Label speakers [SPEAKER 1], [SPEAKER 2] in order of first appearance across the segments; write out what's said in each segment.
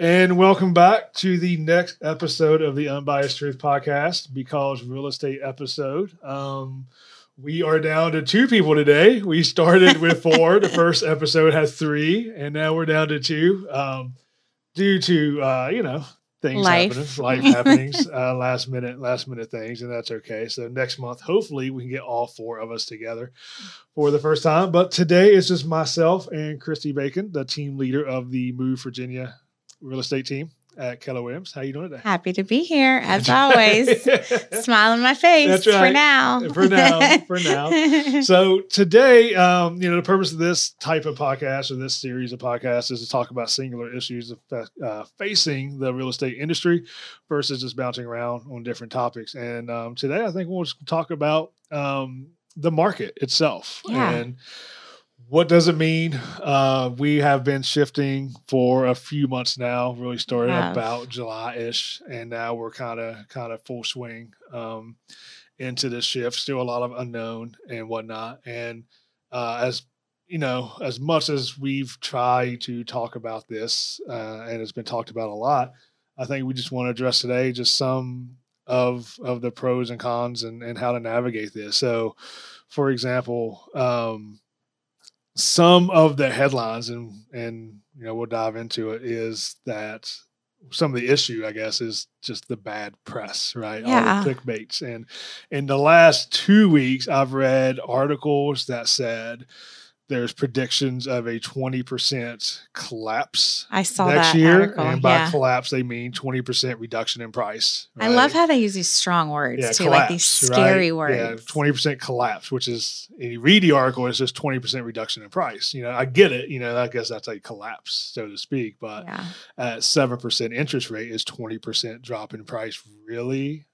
[SPEAKER 1] And welcome back to the next episode of the Unbiased Truth Podcast, because real estate episode. Um, we are down to two people today. We started with four. the first episode has three, and now we're down to two. Um, due to uh, you know things
[SPEAKER 2] Life.
[SPEAKER 1] happening, life happenings, uh, last minute, last minute things, and that's okay. So next month, hopefully, we can get all four of us together for the first time. But today it's just myself and Christy Bacon, the team leader of the Move Virginia real estate team at Keller Williams. How you doing today?
[SPEAKER 2] Happy to be here as always. Smile on my face
[SPEAKER 1] That's
[SPEAKER 2] for now.
[SPEAKER 1] For now, for now. so today, um, you know, the purpose of this type of podcast or this series of podcasts is to talk about singular issues of, uh, facing the real estate industry versus just bouncing around on different topics. And um, today, I think we'll just talk about um, the market itself
[SPEAKER 2] Yeah.
[SPEAKER 1] and what does it mean? Uh, we have been shifting for a few months now. Really started about July-ish, and now we're kind of kind of full swing um, into this shift. Still a lot of unknown and whatnot. And uh, as you know, as much as we've tried to talk about this, uh, and it's been talked about a lot, I think we just want to address today just some of of the pros and cons and, and how to navigate this. So, for example, um, some of the headlines and and you know we'll dive into it is that some of the issue i guess is just the bad press right
[SPEAKER 2] Yeah.
[SPEAKER 1] all the clickbaits and in the last two weeks i've read articles that said there's predictions of a 20% collapse
[SPEAKER 2] I saw
[SPEAKER 1] next
[SPEAKER 2] that
[SPEAKER 1] year
[SPEAKER 2] article.
[SPEAKER 1] and by
[SPEAKER 2] yeah.
[SPEAKER 1] collapse they mean 20% reduction in price
[SPEAKER 2] I love how they use these strong words
[SPEAKER 1] yeah,
[SPEAKER 2] too, like these
[SPEAKER 1] collapse,
[SPEAKER 2] scary
[SPEAKER 1] right? Yeah,
[SPEAKER 2] words.
[SPEAKER 1] twenty percent collapse, which is and you read the article, it's just twenty percent reduction in price. You know, I get it. You know, I guess that's a collapse, so to speak. But
[SPEAKER 2] yeah.
[SPEAKER 1] at seven percent interest rate, is twenty percent drop in price really?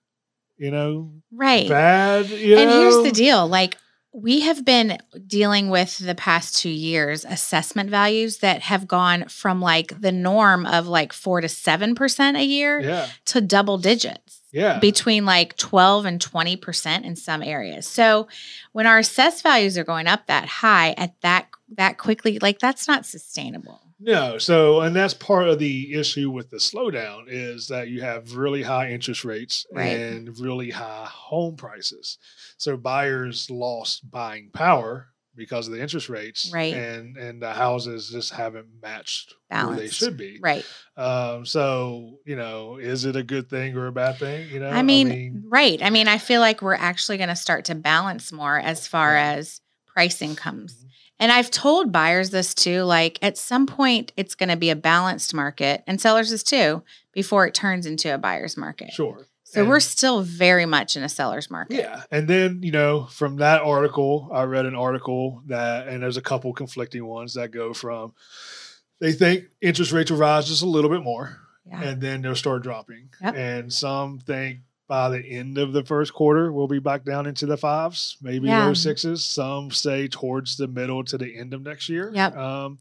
[SPEAKER 1] You know,
[SPEAKER 2] Right.
[SPEAKER 1] bad. You
[SPEAKER 2] and here's the deal like we have been dealing with the past two years assessment values that have gone from like the norm of like four to seven percent a year
[SPEAKER 1] Yeah,
[SPEAKER 2] to double digits
[SPEAKER 1] yeah,
[SPEAKER 2] between like 12 and 20 percent in some areas. So when our assessed values are going up that high at that that quickly like that's not sustainable
[SPEAKER 1] No, so and that's part of the issue with the slowdown is that you have really high interest rates
[SPEAKER 2] Right.
[SPEAKER 1] and really high home prices. So buyers lost buying power because of the interest rates,
[SPEAKER 2] Right.
[SPEAKER 1] And and the houses just haven't matched where they should be,
[SPEAKER 2] right
[SPEAKER 1] Um, so you know, is it a good thing or a bad thing? You know,
[SPEAKER 2] I mean, right. I mean, I feel like we're actually going to start to balance more as far
[SPEAKER 1] Yeah.
[SPEAKER 2] as pricing comes.
[SPEAKER 1] Mhm.
[SPEAKER 2] And I've told buyers this too like at some point it's going to be a balanced market and sellers is too before it turns into a buyer's market.
[SPEAKER 1] sure.
[SPEAKER 2] So we're still very much in a seller's market.
[SPEAKER 1] Yeah. And then, you know, from that article, I read an article that, and there's a couple conflicting ones that go from they think interest rates will rise just a little bit more
[SPEAKER 2] Yeah.
[SPEAKER 1] and then they'll start dropping.
[SPEAKER 2] Yep.
[SPEAKER 1] And some think by the end of the first quarter, we'll be back down into the fives, maybe
[SPEAKER 2] Yeah.
[SPEAKER 1] low sixes. Some say towards the middle to the end of next year.
[SPEAKER 2] Yep.
[SPEAKER 1] Um,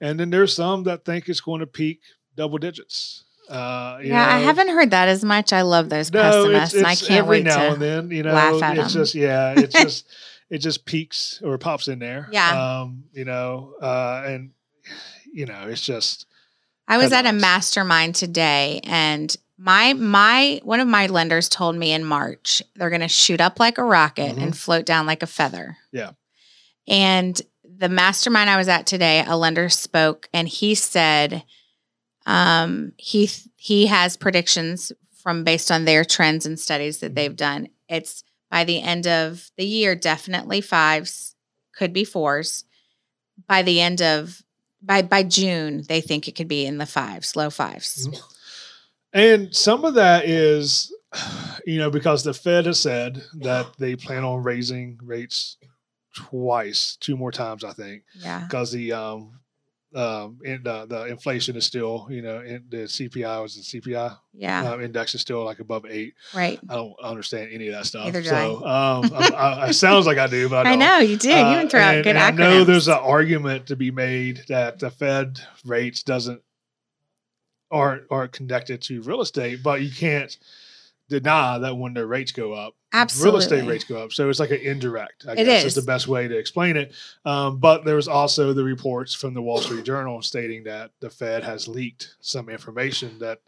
[SPEAKER 1] and then there's some that think it's going to peak double digits. Uh,
[SPEAKER 2] Yeah, I haven't heard that as much. I love those
[SPEAKER 1] no,
[SPEAKER 2] pessimists.
[SPEAKER 1] it's,
[SPEAKER 2] and I can't
[SPEAKER 1] every
[SPEAKER 2] wait
[SPEAKER 1] now
[SPEAKER 2] to.
[SPEAKER 1] and then. You know,
[SPEAKER 2] laugh at
[SPEAKER 1] it's
[SPEAKER 2] 'em.
[SPEAKER 1] just yeah, it's just it just peaks or pops in there.
[SPEAKER 2] Yeah.
[SPEAKER 1] Um, you know, uh, and you know, it's just
[SPEAKER 2] I was at a mastermind today and my my one of my lenders told me in March they're going to shoot up like a rocket
[SPEAKER 1] Mhm.
[SPEAKER 2] and float down like a feather.
[SPEAKER 1] Yeah.
[SPEAKER 2] And the mastermind I was at today, a lender spoke and he said um he he has predictions from based on their trends and studies that
[SPEAKER 1] Mhm.
[SPEAKER 2] they've done. It's by the end of the year definitely fives, could be fours. By the end of by by June, they think it could be in the fives, low 5s
[SPEAKER 1] Mhm. And some of that is you know, because the Fed has said that they plan on raising rates twice, two more times, I think,
[SPEAKER 2] Yeah.
[SPEAKER 1] because the um um in the, the inflation is still, you know, in the CPI was the CPI
[SPEAKER 2] Yeah.
[SPEAKER 1] uh, index is still like above eight.
[SPEAKER 2] right.
[SPEAKER 1] I don't understand any of that stuff.
[SPEAKER 2] Neither do
[SPEAKER 1] so um, I, I, it sounds like I do, but I,
[SPEAKER 2] I, know you do. you
[SPEAKER 1] Uh,
[SPEAKER 2] can throw out good
[SPEAKER 1] and I know there's an argument to be made that the Fed rates doesn't aren't aren't connected to real estate, but you can't deny that when their rates go up,
[SPEAKER 2] Absolutely.
[SPEAKER 1] real estate rates go up. So it's like an indirect. I
[SPEAKER 2] It
[SPEAKER 1] guess
[SPEAKER 2] is.
[SPEAKER 1] is the best way to explain it. Um, but there was also the reports from the Wall Street Journal stating that the Fed has leaked some information that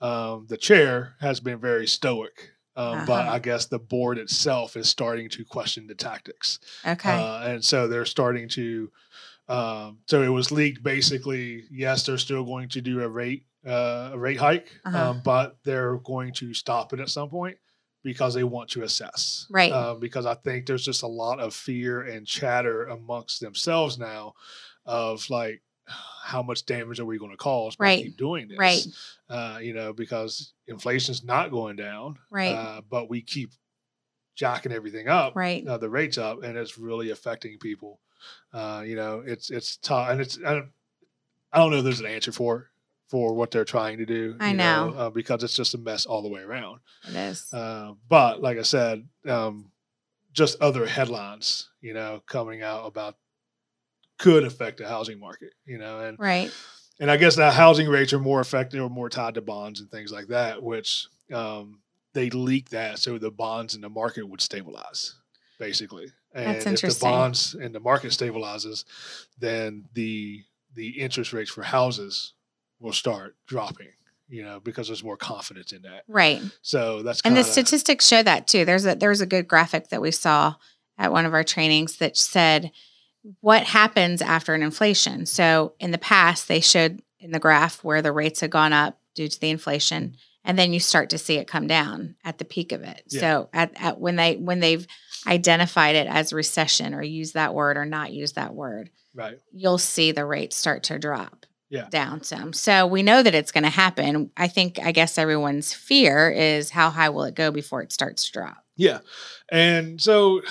[SPEAKER 1] um, the chair has been very stoic. Um, But
[SPEAKER 2] Uh-huh.
[SPEAKER 1] I guess the board itself is starting to question the tactics.
[SPEAKER 2] Okay.
[SPEAKER 1] Uh, and so they're starting to. Um, so it was leaked basically. Yes, they're still going to do a rate uh, a rate hike,
[SPEAKER 2] Uh-huh.
[SPEAKER 1] um, but they're going to stop it at some point because they want to assess.
[SPEAKER 2] Right.
[SPEAKER 1] Uh, because I think there's just a lot of fear and chatter amongst themselves now, of like, how much damage are we going to cause by
[SPEAKER 2] Right.
[SPEAKER 1] keep doing this?
[SPEAKER 2] Right.
[SPEAKER 1] Uh, you know, because inflation's not going down,
[SPEAKER 2] right.
[SPEAKER 1] uh, but we keep jacking everything up
[SPEAKER 2] right.
[SPEAKER 1] uh, the rates up, and it's really affecting people. Uh, you know, it's it's tough, and it's I don't, I don't know if there's an answer for for what they're trying to do.
[SPEAKER 2] I
[SPEAKER 1] you
[SPEAKER 2] know.
[SPEAKER 1] uh, because it's just a mess all the way around.
[SPEAKER 2] It is.
[SPEAKER 1] Uh, but like I said, um, just other headlines, you know, coming out about could affect the housing market. You know, and
[SPEAKER 2] right.
[SPEAKER 1] and I guess now housing rates are more affected or more tied to bonds and things like that, which um, they leak that so the bonds in the market would stabilize, basically. And
[SPEAKER 2] That's
[SPEAKER 1] if the bonds and the market stabilizes, then the the interest rates for houses will start dropping. You know, because there's more confidence in that.
[SPEAKER 2] Right.
[SPEAKER 1] So that's
[SPEAKER 2] And
[SPEAKER 1] kinda,
[SPEAKER 2] the statistics show that too. There's a there was a good graphic that we saw at one of our trainings that said what happens after an inflation. So in the past, they showed in the graph where the rates had gone up due to the inflation, and then you start to see it come down at the peak of it.
[SPEAKER 1] Yeah.
[SPEAKER 2] So at, at when they when they've identified it as recession or use that word or not use that word,
[SPEAKER 1] right.
[SPEAKER 2] you'll see the rates start to drop
[SPEAKER 1] Yeah.
[SPEAKER 2] down some. So we know that it's going to happen. I think, I guess everyone's fear is how high will it go before it starts to drop?
[SPEAKER 1] Yeah. And so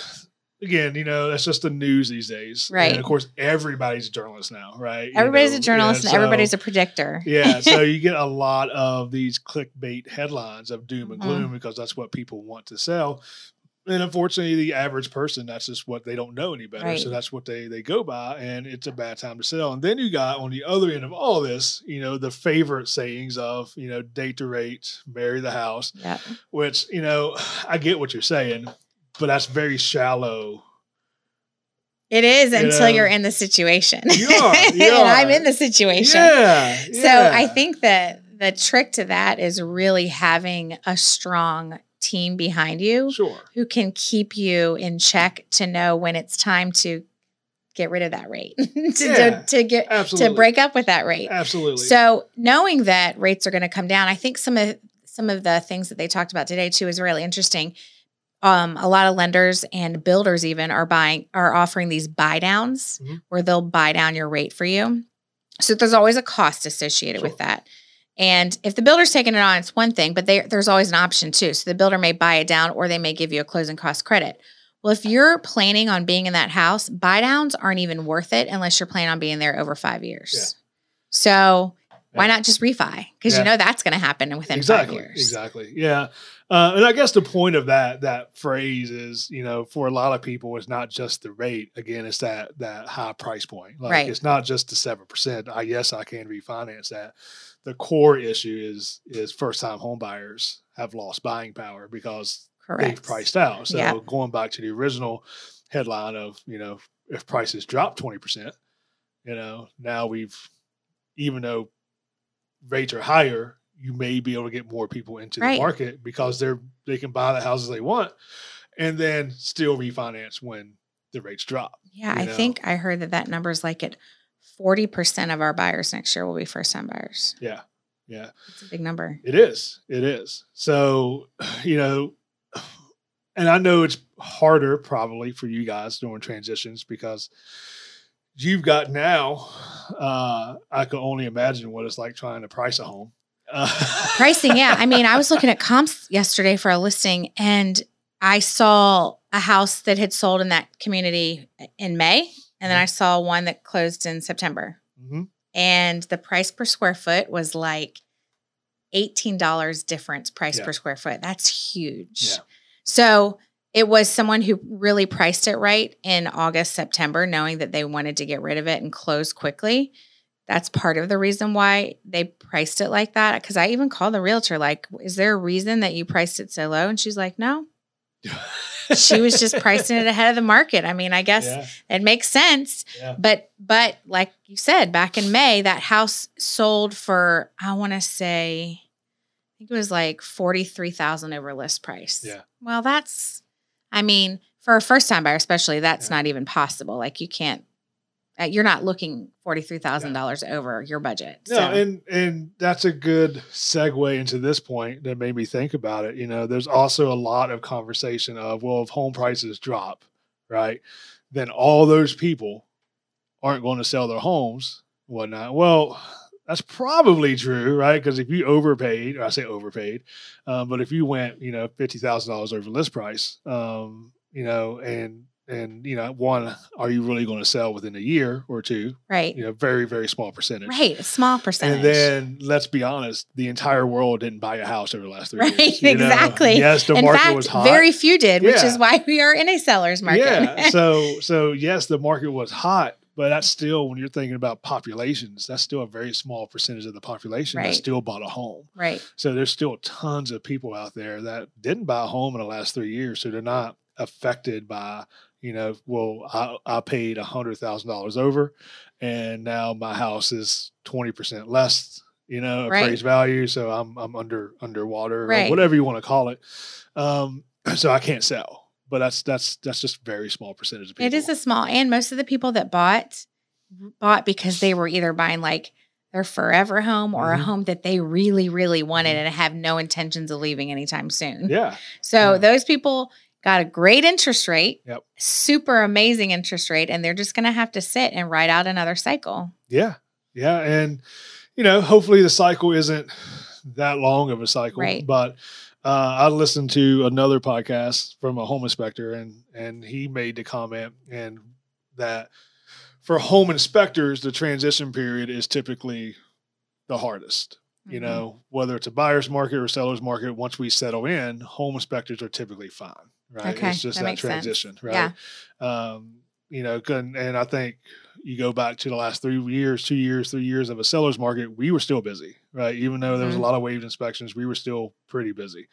[SPEAKER 1] again, you know, that's just the news these days.
[SPEAKER 2] Right.
[SPEAKER 1] And of course, everybody's a journalist now, right? You
[SPEAKER 2] Everybody's
[SPEAKER 1] know,
[SPEAKER 2] a journalist
[SPEAKER 1] yeah,
[SPEAKER 2] and everybody's a predictor.
[SPEAKER 1] yeah. So you get a lot of these clickbait headlines of doom and
[SPEAKER 2] Mhm.
[SPEAKER 1] gloom because that's what people want to sell. And unfortunately, the average person, that's just what they don't know any better.
[SPEAKER 2] Right.
[SPEAKER 1] So that's what they, they go by, and it's a bad time to sell. And then you got on the other end of all this, you know, the favorite sayings of, you know, date the rate, marry the house,
[SPEAKER 2] Yeah.
[SPEAKER 1] which, you know, I get what you're saying, but that's very shallow.
[SPEAKER 2] It is
[SPEAKER 1] You
[SPEAKER 2] until
[SPEAKER 1] know,
[SPEAKER 2] you're in the situation.
[SPEAKER 1] You are, you
[SPEAKER 2] and I'm in the situation.
[SPEAKER 1] Yeah.
[SPEAKER 2] So I think that the trick to that is really having a strong team behind you
[SPEAKER 1] Sure.
[SPEAKER 2] who can keep you in check to know when it's time to get rid of that rate, to,
[SPEAKER 1] Yeah,
[SPEAKER 2] to, to get
[SPEAKER 1] Absolutely.
[SPEAKER 2] to break up with that rate.
[SPEAKER 1] Absolutely.
[SPEAKER 2] So knowing that rates are going to come down, I think some of some of the things that they talked about today too is really interesting. Um, a lot of lenders and builders even are buying are offering these buy downs
[SPEAKER 1] Mhm.
[SPEAKER 2] where they'll buy down your rate for you. So there's always a cost associated
[SPEAKER 1] Sure.
[SPEAKER 2] with that. And if the builder's taking it on, it's one thing, but they, there's always an option too. So the builder may buy it down or they may give you a closing cost credit. Well, if you're planning on being in that house, buy downs aren't even worth it unless you're planning on being there over five years.
[SPEAKER 1] Yeah.
[SPEAKER 2] So why not just refi? Because
[SPEAKER 1] Yeah.
[SPEAKER 2] you know that's going to happen within
[SPEAKER 1] exactly.
[SPEAKER 2] five years.
[SPEAKER 1] Exactly. Yeah. Uh, and I guess the point of that that phrase is, you know, for a lot of people, it's not just the rate. Again, it's that that high price point. Like
[SPEAKER 2] Right.
[SPEAKER 1] it's not just the seven percent. I yes, I can refinance that. The core issue is is first time homebuyers have lost buying power because
[SPEAKER 2] Correct.
[SPEAKER 1] they've priced out. So
[SPEAKER 2] Yeah.
[SPEAKER 1] going back to the original headline of, you know, if prices drop 20%, you know, now we've, even though rates are higher, you may be able to get more people into
[SPEAKER 2] Right.
[SPEAKER 1] the market because they're, they can buy the houses they want and then still refinance when the rates drop.
[SPEAKER 2] Yeah, I
[SPEAKER 1] know.
[SPEAKER 2] think I heard that that number is like at 40% of our buyers next year will be first time buyers.
[SPEAKER 1] Yeah. Yeah.
[SPEAKER 2] It's a big number.
[SPEAKER 1] It is. It is. So, you know, and I know it's harder probably for you guys during transitions because you've got now, uh, I can only imagine what it's like trying to price a home. Uh,
[SPEAKER 2] Pricing, yeah. I mean, I was looking at comps yesterday for a listing and I saw a house that had sold in that community in May. And then I saw one that closed in September.
[SPEAKER 1] Mhm.
[SPEAKER 2] And the price per square foot was like $18 difference price
[SPEAKER 1] Yeah.
[SPEAKER 2] per square foot. That's huge.
[SPEAKER 1] Yeah.
[SPEAKER 2] So it was someone who really priced it right in August, September, knowing that they wanted to get rid of it and close quickly. that's part of the reason why they priced it like that. Because I even called the realtor, like, is there a reason that you priced it so low? And she's like, no. She was just pricing it ahead of the market. I mean, I guess
[SPEAKER 1] Yeah.
[SPEAKER 2] it makes sense.
[SPEAKER 1] Yeah.
[SPEAKER 2] But but like you said, back in May, that house sold for I want to say, I think it was like forty three thousand over list price.
[SPEAKER 1] Yeah.
[SPEAKER 2] Well, that's, I mean, for a first time buyer, especially, that's
[SPEAKER 1] Yeah.
[SPEAKER 2] not even possible. Like you can't, you're not looking forty three thousand dollars over your budget.
[SPEAKER 1] No,
[SPEAKER 2] so
[SPEAKER 1] and and that's a good segue into this point that made me think about it. You know, there's also a lot of conversation of well, if home prices drop, right, then all those people aren't going to sell their homes, whatnot. Well, that's probably true, right? Because if you overpaid, or I say overpaid, um, but if you went, you know, fifty thousand dollars over list price, um, you know, and and you know, one, are you really going to sell within a year or two?
[SPEAKER 2] right,
[SPEAKER 1] You know, very very small percentage,
[SPEAKER 2] right, a small percentage.
[SPEAKER 1] and then let's be honest, the entire world didn't buy a house over the last three
[SPEAKER 2] Right,
[SPEAKER 1] years. you know?
[SPEAKER 2] exactly.
[SPEAKER 1] Yes, the
[SPEAKER 2] in
[SPEAKER 1] market
[SPEAKER 2] fact,
[SPEAKER 1] was hot.
[SPEAKER 2] very few did, which is why we are in a seller's market.
[SPEAKER 1] Yeah. So so yes, the market was hot, but that's still when you're thinking about populations, that's still a very small percentage of the population that still bought a home.
[SPEAKER 2] right,
[SPEAKER 1] So there's still tons of people out there that didn't buy a home in the last three years. So they're not affected by, you know, well, I, I paid a hundred thousand dollars over and now my house is 20% less, you know,
[SPEAKER 2] Right.
[SPEAKER 1] appraised value. So I'm, I'm under, underwater or whatever you want to call it. Um, so I can't sell, but that's, that's, that's just very small percentage of people.
[SPEAKER 2] It is a small, and most of the people that bought bought because they were either buying like their forever home or a
[SPEAKER 1] Mhm.
[SPEAKER 2] home that they really, really wanted and have no intentions of leaving anytime soon.
[SPEAKER 1] yeah.
[SPEAKER 2] So
[SPEAKER 1] Yeah.
[SPEAKER 2] those people got a great interest rate,
[SPEAKER 1] Yep.
[SPEAKER 2] super amazing interest rate, and they're just going to have to sit and ride out another cycle.
[SPEAKER 1] Yeah. Yeah. And, you know, hopefully the cycle isn't that long of a cycle.
[SPEAKER 2] Right.
[SPEAKER 1] But uh, I listened to another podcast from a home inspector and and he made the comment and that for home inspectors, the transition period is typically the hardest. You
[SPEAKER 2] Mhm.
[SPEAKER 1] know, whether it's a buyer's market or seller's market, once we settle in, home inspectors are typically fine. Right.
[SPEAKER 2] Okay,
[SPEAKER 1] It's just
[SPEAKER 2] that
[SPEAKER 1] that,
[SPEAKER 2] makes sense.
[SPEAKER 1] transition. Right.
[SPEAKER 2] Yeah.
[SPEAKER 1] Um, you know, couldn't- and I think you go back to the last three years, two years, three years of a seller's market, we were still busy, right? Even though there was a
[SPEAKER 2] Mhm.
[SPEAKER 1] lot of waived inspections, we were still pretty busy.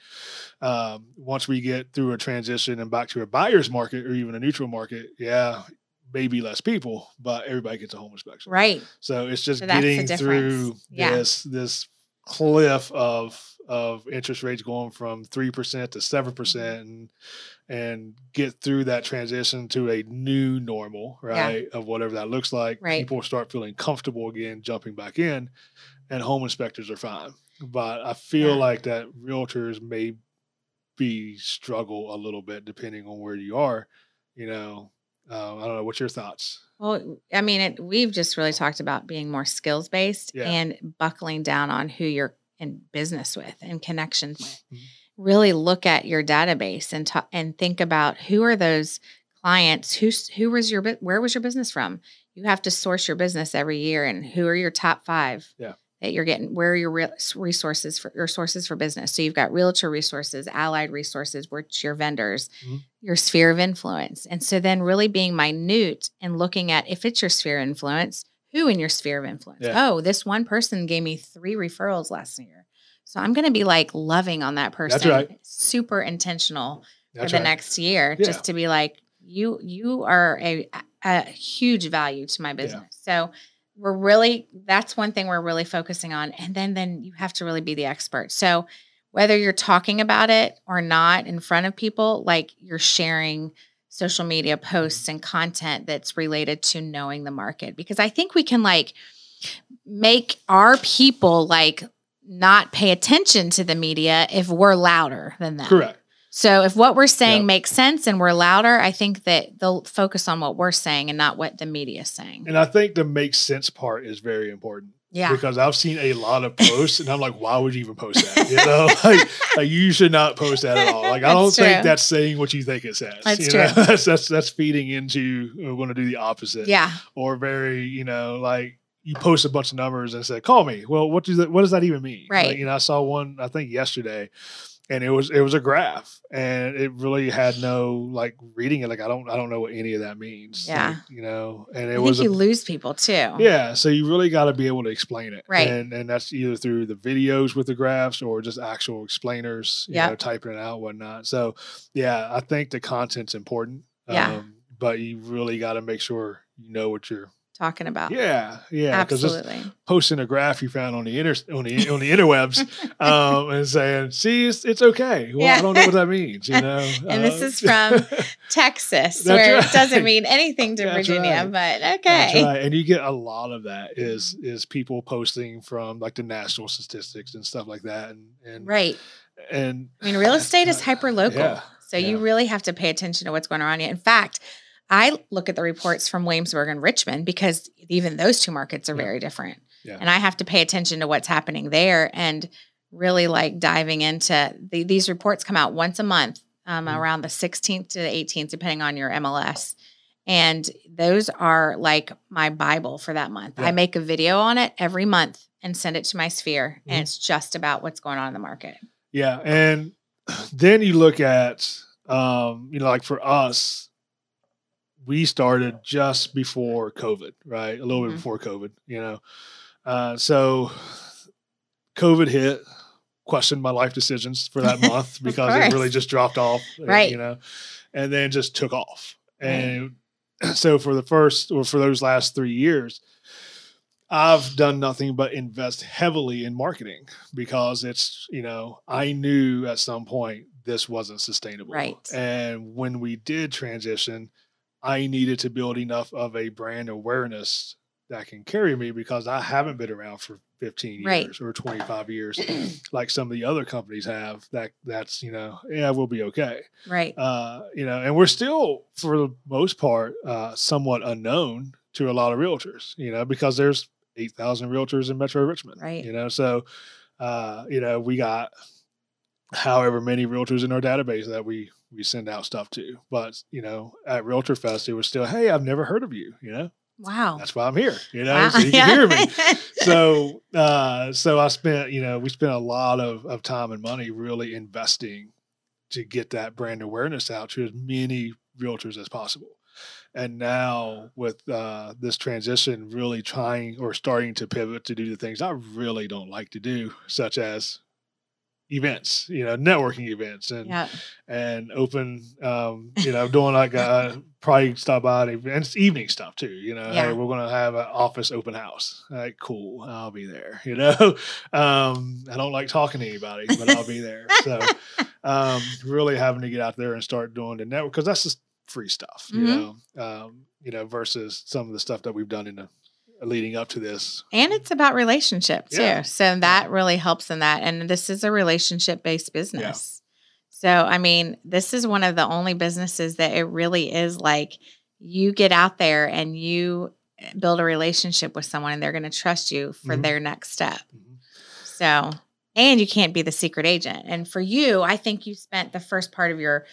[SPEAKER 1] Um, once we get through a transition and back to a buyer's market or even a neutral market, yeah, maybe less people, but everybody gets a home inspection.
[SPEAKER 2] Right.
[SPEAKER 1] So it's just
[SPEAKER 2] So
[SPEAKER 1] getting through.
[SPEAKER 2] Yeah.
[SPEAKER 1] this this cliff of of interest rates going from three percent to seven percent
[SPEAKER 2] Mm-hmm.
[SPEAKER 1] and and get through that transition to a new normal, right? Of whatever that looks like.
[SPEAKER 2] Right.
[SPEAKER 1] People start feeling comfortable again, jumping back in, and home inspectors are fine. But I feel
[SPEAKER 2] Yeah.
[SPEAKER 1] like that realtors may be struggle a little bit depending on where you are. You know, uh, I don't know. What's your thoughts?
[SPEAKER 2] Well, I mean, it, we've just really talked about being more skills based
[SPEAKER 1] Yeah.
[SPEAKER 2] and buckling down on who you're in business with and connections with.
[SPEAKER 1] Mhm.
[SPEAKER 2] Really look at your database and ta- and think about who are those clients who's who was your where was your business from. You have to source your business every year, and who are your top five
[SPEAKER 1] Yeah.
[SPEAKER 2] That you're getting? Where are your re- resources for your sources for business? So you've got realtor resources, allied resources, which your vendors,
[SPEAKER 1] Mhm.
[SPEAKER 2] your sphere of influence. And so then really being minute and looking at if it's your sphere of influence, who in your sphere of influence?
[SPEAKER 1] Yeah.
[SPEAKER 2] Oh, this one person gave me three referrals last year. So I'm going to be like loving on that person.
[SPEAKER 1] Right.
[SPEAKER 2] Super intentional
[SPEAKER 1] That's
[SPEAKER 2] for the
[SPEAKER 1] right.
[SPEAKER 2] next year
[SPEAKER 1] Yeah.
[SPEAKER 2] just to be like you you are a, a huge value to my business. So we're really that's one thing we're really focusing on and then then you have to really be the expert. So whether you're talking about it or not in front of people, like you're sharing social media posts and content that's related to knowing the market because I think we can like make our people like not pay attention to the media if we're louder than them.
[SPEAKER 1] Correct.
[SPEAKER 2] So if what we're saying
[SPEAKER 1] Yep.
[SPEAKER 2] makes sense and we're louder, I think that they'll focus on what we're saying and not what the media is saying.
[SPEAKER 1] And I think the make sense part is very important
[SPEAKER 2] Yeah.
[SPEAKER 1] because I've seen a lot of posts and I'm like, why would you even post that? You know, like, like you should not post that at all. Like I don't
[SPEAKER 2] That's
[SPEAKER 1] think that's saying what you think it says.
[SPEAKER 2] That's
[SPEAKER 1] you know?
[SPEAKER 2] true.
[SPEAKER 1] that's that's that's feeding into we're going to do the opposite.
[SPEAKER 2] Yeah.
[SPEAKER 1] Or very, you know, like you post a bunch of numbers and say, call me. Well, what does that what does that even mean?
[SPEAKER 2] Right.
[SPEAKER 1] Like, you know, I saw one I think yesterday and it was it was a graph and it really had no like reading it like i don't i don't know what any of that means
[SPEAKER 2] Yeah.
[SPEAKER 1] like, you know and
[SPEAKER 2] I
[SPEAKER 1] it
[SPEAKER 2] think
[SPEAKER 1] was a,
[SPEAKER 2] you lose people too.
[SPEAKER 1] yeah so you really got to be able to explain it
[SPEAKER 2] Right.
[SPEAKER 1] and and that's either through the videos with the graphs or just actual explainers you
[SPEAKER 2] Yep.
[SPEAKER 1] know typing it out whatnot so yeah i think the content's important
[SPEAKER 2] Yeah.
[SPEAKER 1] Um, but you really got to make sure you know what you're
[SPEAKER 2] Talking about.
[SPEAKER 1] yeah yeah
[SPEAKER 2] Absolutely.
[SPEAKER 1] posting a graph you found on the inter on the on the interwebs um, and saying, "See, it's, it's okay." Well,
[SPEAKER 2] Yeah.
[SPEAKER 1] I don't know what that means, you know.
[SPEAKER 2] And this
[SPEAKER 1] Uh,
[SPEAKER 2] is from Texas, where it doesn't mean anything to
[SPEAKER 1] That's
[SPEAKER 2] Virginia,
[SPEAKER 1] right.
[SPEAKER 2] but
[SPEAKER 1] That's
[SPEAKER 2] okay.
[SPEAKER 1] right. And you get a lot of that is is people posting from like the national statistics and stuff like that, and and
[SPEAKER 2] Right.
[SPEAKER 1] and
[SPEAKER 2] I mean, real estate is hyper local.
[SPEAKER 1] Yeah,
[SPEAKER 2] So you really have to pay attention to what's going on. In fact, I look at the reports from Williamsburg and Richmond because even those two markets are
[SPEAKER 1] Yeah.
[SPEAKER 2] very different.
[SPEAKER 1] Yeah.
[SPEAKER 2] And I have to pay attention to what's happening there and really like diving into the, these reports come out once a month um,
[SPEAKER 1] Mhm.
[SPEAKER 2] around the 16th to the 18th, depending on your MLS. And those are like my Bible for that month.
[SPEAKER 1] Yeah.
[SPEAKER 2] I make a video on it every month and send it to my sphere.
[SPEAKER 1] Mhm.
[SPEAKER 2] And it's just about what's going on in the market.
[SPEAKER 1] yeah, and then you look at um, you know, like for us, we started just before COVID, right? A little
[SPEAKER 2] Mhm.
[SPEAKER 1] bit before COVID, you know. Uh, so COVID hit, questioned my life decisions for that month because it really just dropped off, uh,
[SPEAKER 2] Right.
[SPEAKER 1] You know, and then just took off.
[SPEAKER 2] Right.
[SPEAKER 1] And so for the first or for those last three years, I've done nothing but invest heavily in marketing because it's, you know, I knew at some point this wasn't sustainable.
[SPEAKER 2] Right.
[SPEAKER 1] And when we did transition, I needed to build enough of a brand awareness that can carry me because I haven't been around for 15
[SPEAKER 2] Right.
[SPEAKER 1] years or 25 years like some of the other companies have that that's you know yeah we'll be okay
[SPEAKER 2] Right.
[SPEAKER 1] uh you know and we're still for the most part uh somewhat unknown to a lot of realtors you know because there's 8,000 realtors in Metro Richmond
[SPEAKER 2] Right.
[SPEAKER 1] you know so uh you know we got however many realtors in our database that we we send out stuff to but you know at Realtor Fest it was still hey I've never heard of you you know
[SPEAKER 2] Wow.
[SPEAKER 1] that's why I'm here you know
[SPEAKER 2] Wow.
[SPEAKER 1] so you can hear me so uh so i spent you know we spent a lot of, of time and money really investing to get that brand awareness out to as many realtors as possible and now with uh this transition really trying or starting to pivot to do the things i really don't like to do such as events you know networking events and
[SPEAKER 2] yeah.
[SPEAKER 1] and open um you know doing like a probably stop by and it's evening stuff too you know
[SPEAKER 2] Yeah.
[SPEAKER 1] hey we're gonna have an office open house like cool i'll be there you know um i don't like talking to anybody but i'll be there so um really having to get out there and start doing the network because that's just free stuff you
[SPEAKER 2] Mhm.
[SPEAKER 1] know um you know versus some of the stuff that we've done in the leading up to this
[SPEAKER 2] And it's about relationship too.
[SPEAKER 1] Yeah.
[SPEAKER 2] So that really helps in that. And this is a relationship based business. So, I mean, this is one of the only businesses that it really is like you get out there and you build a relationship with someone and they're going to trust you for
[SPEAKER 1] Mhm.
[SPEAKER 2] their next step.
[SPEAKER 1] Mhm.
[SPEAKER 2] So, and you can't be the secret agent. And for you, I think you spent the first part of your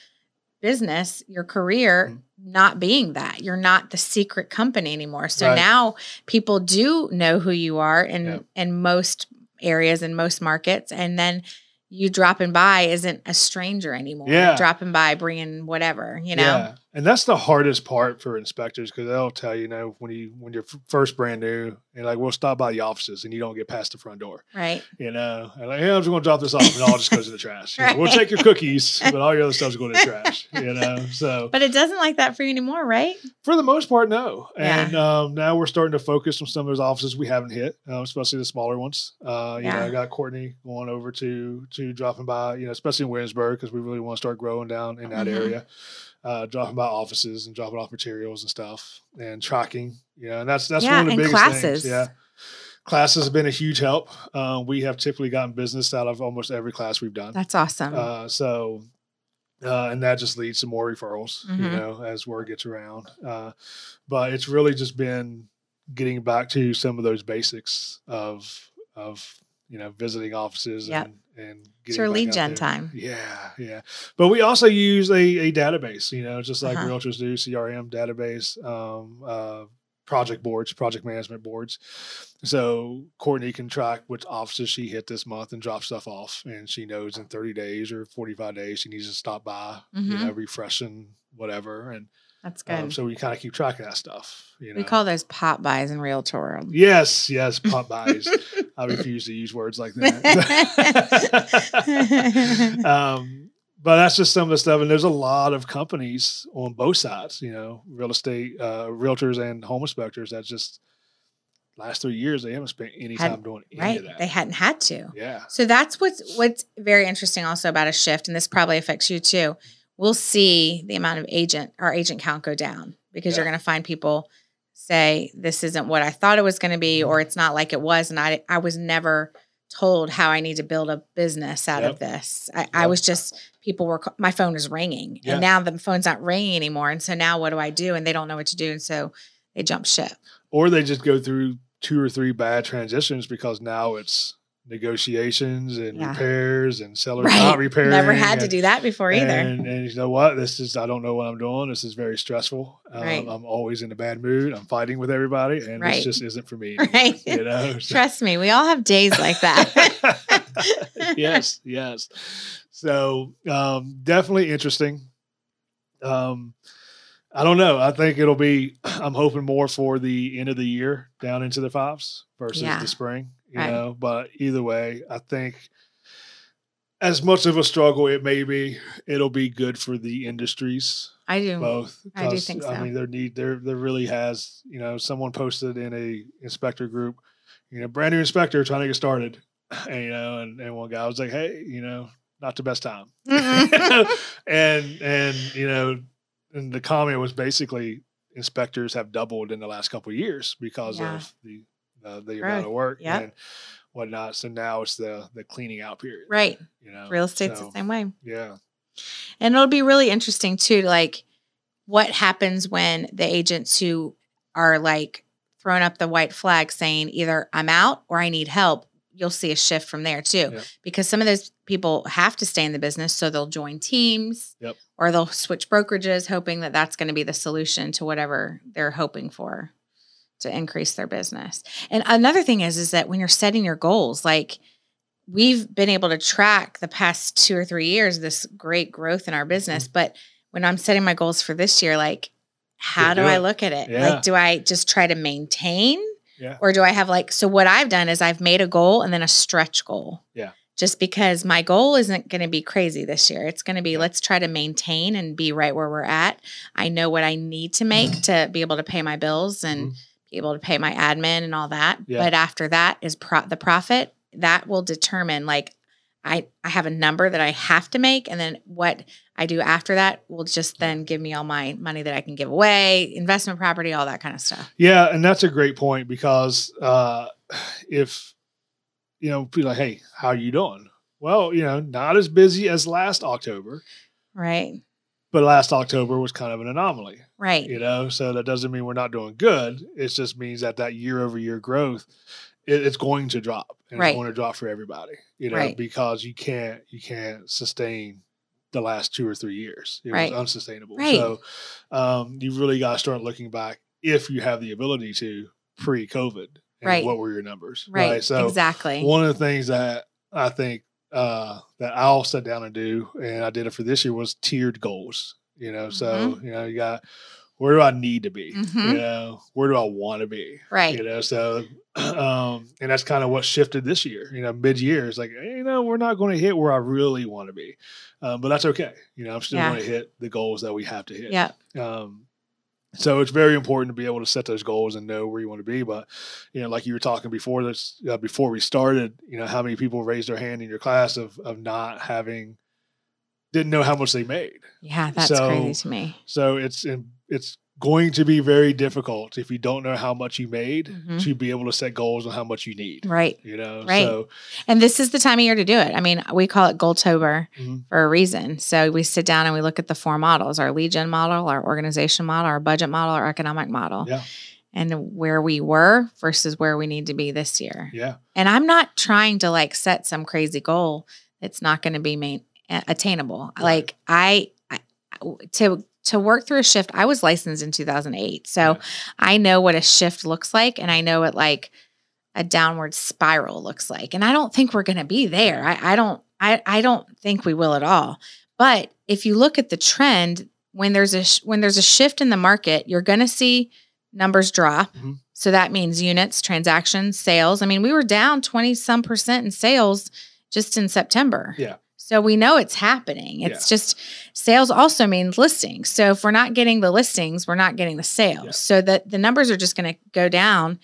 [SPEAKER 2] business, your career,
[SPEAKER 1] Mhm.
[SPEAKER 2] not being that. You're not the secret company anymore. So
[SPEAKER 1] Right.
[SPEAKER 2] now people do know who you are in
[SPEAKER 1] Yep.
[SPEAKER 2] in most areas in most markets and then you dropping by isn't a stranger anymore.
[SPEAKER 1] Yeah.
[SPEAKER 2] Dropping by bringing whatever, you know.
[SPEAKER 1] Yeah, and that's the hardest part for inspectors because they'll tell you, you know, when you when you're f- first brand new, and like we'll stop by the offices and you don't get past the front door,
[SPEAKER 2] Right.
[SPEAKER 1] you know, and like, hey, I'm just going to drop this off, and all just goes to the trash. You know, We'll take your cookies, but all your other stuff's going to the trash, you know. So
[SPEAKER 2] But it doesn't like that for you anymore, right?
[SPEAKER 1] for the most part, no.
[SPEAKER 2] Yeah.
[SPEAKER 1] And um, now we're starting to focus on some of those offices we haven't hit, uh, especially the smaller ones. Uh, you know,
[SPEAKER 2] Yeah.
[SPEAKER 1] I got Courtney going over to to dropping by, you know, especially in Williamsburg because we really want to start growing down in that
[SPEAKER 2] Mhm.
[SPEAKER 1] area. Uh, dropping by offices and dropping off materials and stuff and tracking. You know, and that's that's
[SPEAKER 2] Yeah,
[SPEAKER 1] one of the biggest
[SPEAKER 2] classes.
[SPEAKER 1] things. Yeah. Classes have been a huge help. Uh, we have typically gotten business out of almost every class we've done.
[SPEAKER 2] That's awesome.
[SPEAKER 1] Uh, so, uh, and that just leads to more referrals, you
[SPEAKER 2] Mhm.
[SPEAKER 1] know, as word gets around. Uh, but it's really just been getting back to some of those basics of, of, you know, visiting offices
[SPEAKER 2] Yep.
[SPEAKER 1] and, and
[SPEAKER 2] it's your lead gen
[SPEAKER 1] there.
[SPEAKER 2] time.
[SPEAKER 1] Yeah. Yeah. But we also use a, a database, you know, just like
[SPEAKER 2] Uh-huh.
[SPEAKER 1] realtors do CRM database, um, uh, project boards, project management boards. So Courtney can track which offices she hit this month and drop stuff off, and she knows in 30 days or 45 days she needs to stop by, you
[SPEAKER 2] Mhm.
[SPEAKER 1] know, refreshing whatever, and
[SPEAKER 2] That's good.
[SPEAKER 1] um, so we kind of keep track of that stuff. You know,
[SPEAKER 2] we call those pop-bys in realtor world.
[SPEAKER 1] yes, yes, pop buys. I refuse to use words like that. um, but that's just some of the stuff, and there's a lot of companies on both sides. You know, real estate, uh, realtors, and home inspectors. That's just last three years they haven't spent any
[SPEAKER 2] Had-
[SPEAKER 1] time doing any
[SPEAKER 2] right.
[SPEAKER 1] of that.
[SPEAKER 2] They hadn't had to.
[SPEAKER 1] yeah,
[SPEAKER 2] So that's what's what's very interesting also about a shift, and this probably affects you too. We'll see the amount of agent our agent count go down because you're going to find people say this isn't what I thought it was going to be,
[SPEAKER 1] Mhm.
[SPEAKER 2] or it's not like it was, and I I was never told how I need to build a business out of this. I, I was just people were my phone was ringing,
[SPEAKER 1] Yeah.
[SPEAKER 2] and now the phone's not ringing anymore, and so now what do I do? And they don't know what to do, and so they jump ship.
[SPEAKER 1] or they just go through two or three bad transitions because now it's negotiations and
[SPEAKER 2] Yeah.
[SPEAKER 1] repairs and sellers
[SPEAKER 2] Right.
[SPEAKER 1] not repairing.
[SPEAKER 2] Never had to do that before either.
[SPEAKER 1] And, and you know what? This is I don't know what I'm doing. This is very stressful. Um,
[SPEAKER 2] Right.
[SPEAKER 1] I'm always in a bad mood. I'm fighting with everybody, and
[SPEAKER 2] Right.
[SPEAKER 1] this just isn't for me.
[SPEAKER 2] right.
[SPEAKER 1] You know. So-
[SPEAKER 2] Trust me, we all have days like that.
[SPEAKER 1] yes, yes. So um, definitely interesting. Um, I don't know. I think it'll be. I'm hoping more for the end of the year down into the fives versus
[SPEAKER 2] Yeah.
[SPEAKER 1] the spring. You
[SPEAKER 2] Right.
[SPEAKER 1] know, but either way, I think as much of a struggle it may be, it'll be good for the industries
[SPEAKER 2] I do.
[SPEAKER 1] both.
[SPEAKER 2] I do think so.
[SPEAKER 1] I mean, there need there there really has. You know, someone posted in a inspector group, you know, brand new inspector trying to get started, and you know, and, and one guy was like, hey, you know, not the best time, and and you know, and the comment was basically inspectors have doubled in the last couple of years because
[SPEAKER 2] Yeah.
[SPEAKER 1] of the uh, the amount of work
[SPEAKER 2] Yep.
[SPEAKER 1] and whatnot. So now it's the the cleaning out period,
[SPEAKER 2] right.
[SPEAKER 1] You know,
[SPEAKER 2] Real estate's
[SPEAKER 1] so,
[SPEAKER 2] the same way.
[SPEAKER 1] Yeah,
[SPEAKER 2] And it'll be really interesting too, to like what happens when the agents who are like throwing up the white flag saying either I'm out or I need help, you'll see a shift from there too.
[SPEAKER 1] Yep.
[SPEAKER 2] Because some of those people have to stay in the business, so they'll join teams
[SPEAKER 1] Yep.
[SPEAKER 2] or they'll switch brokerages, hoping that that's going to be the solution to whatever they're hoping for to increase their business. And another thing is, is that when you're setting your goals, like we've been able to track the past two or three years this great growth in our business,
[SPEAKER 1] Mm-hmm.
[SPEAKER 2] but when I'm setting my goals for this year, like how do
[SPEAKER 1] do
[SPEAKER 2] I look at it?
[SPEAKER 1] Yeah.
[SPEAKER 2] Like, do I just try to maintain?
[SPEAKER 1] yeah,
[SPEAKER 2] Or do I have like, so what I've done is I've made a goal and then a stretch goal.
[SPEAKER 1] Yeah.
[SPEAKER 2] Just because my goal isn't going to be crazy this year. It's going to be let's try to maintain and be right where we're at. I know what I need to make to be able to pay my bills and be able to pay my admin and all that.
[SPEAKER 1] Mm-hmm. Yeah.
[SPEAKER 2] But after that is pro- the profit that will determine like I I have a number that I have to make and then what I do after that will just then give me all my money that I can give away, investment property, all that kind of stuff.
[SPEAKER 1] Yeah, and that's a great point because uh, if you know, are like, hey, how are you doing? Well, you know, not as busy as last October,
[SPEAKER 2] Right.
[SPEAKER 1] but last October was kind of an anomaly.
[SPEAKER 2] Right.
[SPEAKER 1] You know, so that doesn't mean we're not doing good. It just means that that year over year growth, it, it's going to drop, and
[SPEAKER 2] Right.
[SPEAKER 1] it's going to drop for everybody. You know,
[SPEAKER 2] Right.
[SPEAKER 1] because you can't you can't sustain the last two or three years. It
[SPEAKER 2] Right.
[SPEAKER 1] was unsustainable.
[SPEAKER 2] Right.
[SPEAKER 1] So um, you really got to start looking back if you have the ability to pre COVID. And
[SPEAKER 2] Right.
[SPEAKER 1] What were your numbers?
[SPEAKER 2] Right.
[SPEAKER 1] So
[SPEAKER 2] exactly.
[SPEAKER 1] one of the things that I think uh, that I'll sit down and do, and I did it for this year, was tiered goals. You know, so you know, you got where do I need to be?
[SPEAKER 2] Mhm.
[SPEAKER 1] You know, where do I want to be?
[SPEAKER 2] right.
[SPEAKER 1] You know, so um, and that's kind of what shifted this year. You know, mid year is like, you know, we're not going to hit where I really want to be, um, but that's okay. You know, I'm still
[SPEAKER 2] Yeah.
[SPEAKER 1] going to hit the goals that we have to hit.
[SPEAKER 2] Yeah.
[SPEAKER 1] Um, so it's very important to be able to set those goals and know where you want to be. But you know, like you were talking before this, uh, before we started, you know, how many people raised their hand in your class of of not having, didn't know how much they made.
[SPEAKER 2] Yeah. That's
[SPEAKER 1] So-
[SPEAKER 2] crazy to me.
[SPEAKER 1] So it's it's going to be very difficult if you don't know how much you made
[SPEAKER 2] Mhm.
[SPEAKER 1] to be able to set goals on how much you need.
[SPEAKER 2] Right.
[SPEAKER 1] You know,
[SPEAKER 2] Right.
[SPEAKER 1] so
[SPEAKER 2] And this is the time of year to do it. I mean, we call it Goaltober
[SPEAKER 1] Mhm.
[SPEAKER 2] for a reason. So we sit down and we look at the four models our lead gen model, our organization model, our budget model, our economic model,
[SPEAKER 1] Yeah.
[SPEAKER 2] and where we were versus where we need to be this year.
[SPEAKER 1] yeah,
[SPEAKER 2] And I'm not trying to like set some crazy goal that's not going to be main, attainable.
[SPEAKER 1] Right.
[SPEAKER 2] Like I, I to to work through a shift, I was licensed in 2008. So. I know what a shift looks like and I know what like a downward spiral looks like. And I don't think we're going to be there. I, I don't I I don't think we will at all. But if you look at the trend when there's a sh- when there's a shift in the market, you're going to see numbers drop.
[SPEAKER 1] Mhm.
[SPEAKER 2] So that means units, transactions, sales. I mean, we were down 20 some percent in sales just in September.
[SPEAKER 1] Yeah.
[SPEAKER 2] So we know it's happening. It's just sales also means listings. So if we're not getting the listings, we're not getting the sales.
[SPEAKER 1] Yeah.
[SPEAKER 2] So that the numbers are just going to go down.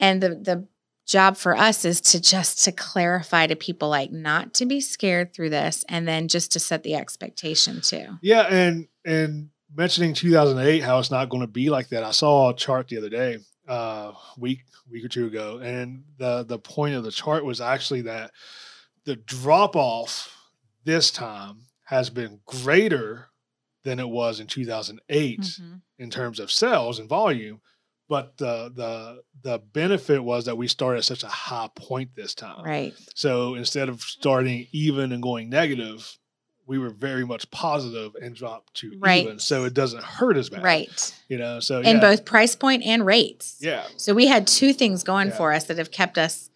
[SPEAKER 2] And the the job for us is to just to clarify to people like not to be scared through this and then just to set the expectation too.
[SPEAKER 1] Yeah, and and mentioning 2008, how it's not going to be like that. I saw a chart the other day, uh, week week or two ago, and the the point of the chart was actually that the drop off this time has been greater than it was in 2008
[SPEAKER 2] Mhm.
[SPEAKER 1] in terms of sales and volume. But the the the benefit was that we started at such a high point this time.
[SPEAKER 2] Right.
[SPEAKER 1] So instead of starting even and going negative, we were very much positive and dropped to
[SPEAKER 2] Right.
[SPEAKER 1] even. So it doesn't hurt as bad.
[SPEAKER 2] Right.
[SPEAKER 1] You know, so
[SPEAKER 2] In
[SPEAKER 1] yeah.
[SPEAKER 2] both price point and rates.
[SPEAKER 1] Yeah.
[SPEAKER 2] So we had two things going
[SPEAKER 1] Yeah.
[SPEAKER 2] for us that have kept us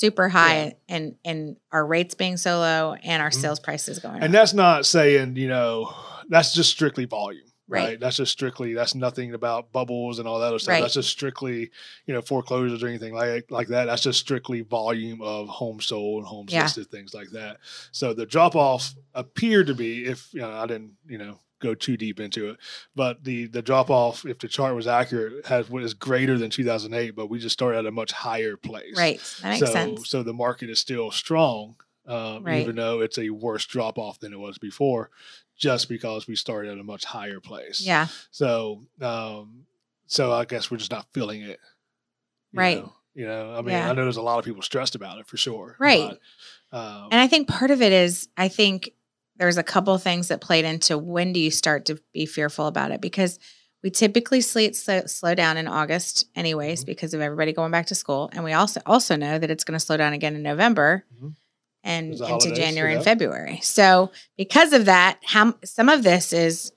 [SPEAKER 2] super high and and our rates being so low and our
[SPEAKER 1] Mhm.
[SPEAKER 2] sales prices going
[SPEAKER 1] And
[SPEAKER 2] up.
[SPEAKER 1] that's not saying, you know, that's just strictly volume. Right.
[SPEAKER 2] Right.
[SPEAKER 1] That's just strictly that's nothing about bubbles and all that other stuff.
[SPEAKER 2] Right.
[SPEAKER 1] That's just strictly, you know, foreclosures or anything like like that. That's just strictly volume of homes sold, and homes
[SPEAKER 2] Yeah.
[SPEAKER 1] listed, things like that. So the drop off appeared to be, if you know, I didn't, you know, go too deep into it, but the the drop off, if the chart was accurate, has what is greater than 2008, but we just started at a much higher place.
[SPEAKER 2] Right. That makes
[SPEAKER 1] so,
[SPEAKER 2] sense.
[SPEAKER 1] So the market is still strong, um,
[SPEAKER 2] Right.
[SPEAKER 1] even though it's a worse drop off than it was before, just because we started at a much higher place.
[SPEAKER 2] Yeah.
[SPEAKER 1] So, um, so I guess we're just not feeling it. you
[SPEAKER 2] Right.
[SPEAKER 1] know? You know, I mean,
[SPEAKER 2] Yeah.
[SPEAKER 1] I know there's a lot of people stressed about it for sure.
[SPEAKER 2] Right.
[SPEAKER 1] But, um,
[SPEAKER 2] And I think part of it is I think there's a couple things that played into when do you start to be fearful about it because we typically sleep slow, slow down in August anyways
[SPEAKER 1] Mhm.
[SPEAKER 2] because of everybody going back to school and we also also know that it's going to slow down again in November
[SPEAKER 1] Mhm.
[SPEAKER 2] And into January and. February. So because of that, how some of this is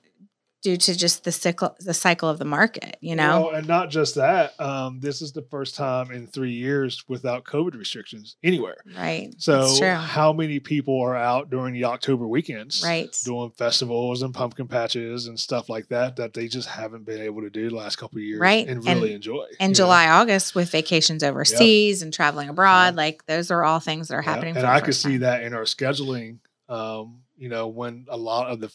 [SPEAKER 2] due to just the cycle the cycle of the market, you know.
[SPEAKER 1] Well, and not just that. Um, this is the first time in three years without COVID restrictions anywhere.
[SPEAKER 2] right.
[SPEAKER 1] So, how many people are out during the October weekends?
[SPEAKER 2] Right.
[SPEAKER 1] doing festivals and pumpkin patches and stuff like that that they just haven't been able to do the last couple of years
[SPEAKER 2] Right,
[SPEAKER 1] and
[SPEAKER 2] and-
[SPEAKER 1] really enjoy.
[SPEAKER 2] And
[SPEAKER 1] you know?
[SPEAKER 2] July, August with vacations overseas and traveling abroad, like those are all things that are
[SPEAKER 1] Yeah,
[SPEAKER 2] happening.
[SPEAKER 1] And I could see
[SPEAKER 2] time.
[SPEAKER 1] that in our scheduling. Um, you know, when a lot of the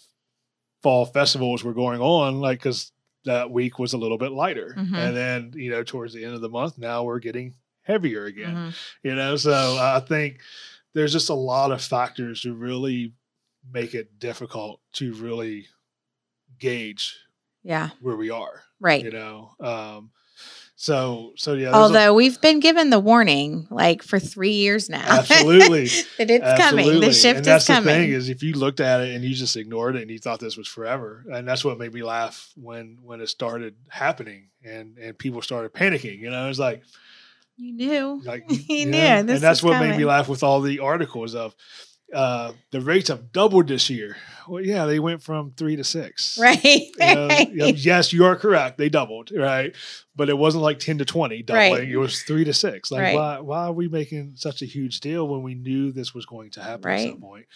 [SPEAKER 1] fall festivals were going on, like because that week was a little bit lighter,
[SPEAKER 2] Mhm.
[SPEAKER 1] and then you know towards the end of the month, now we're getting heavier again.
[SPEAKER 2] Mhm.
[SPEAKER 1] You know, so I think there's just a lot of factors to really make it difficult to really gauge
[SPEAKER 2] Yeah,
[SPEAKER 1] where we are.
[SPEAKER 2] right.
[SPEAKER 1] You know, um, so so yeah. there's a-
[SPEAKER 2] Although we've been given the warning like for three years now.
[SPEAKER 1] Absolutely.
[SPEAKER 2] that it's coming. The shift is coming.
[SPEAKER 1] and that's
[SPEAKER 2] is
[SPEAKER 1] the
[SPEAKER 2] coming.
[SPEAKER 1] thing is if you looked at it and you just ignored it and you thought this was forever, and that's what made me laugh when when it started happening and and people started panicking. You know, it's like
[SPEAKER 2] you knew.
[SPEAKER 1] like
[SPEAKER 2] You knew
[SPEAKER 1] know, and that's what made me laugh with all the articles of uh the rates have doubled this year. Well, yeah, they went from three to six.
[SPEAKER 2] Right.
[SPEAKER 1] You know,
[SPEAKER 2] right.
[SPEAKER 1] yes, you are correct. They doubled, right? But it wasn't like 10 to 20 doubling.
[SPEAKER 2] Right.
[SPEAKER 1] It was three to six. Like,
[SPEAKER 2] Right.
[SPEAKER 1] why why are we making such a huge deal when we knew this was going to happen at some point?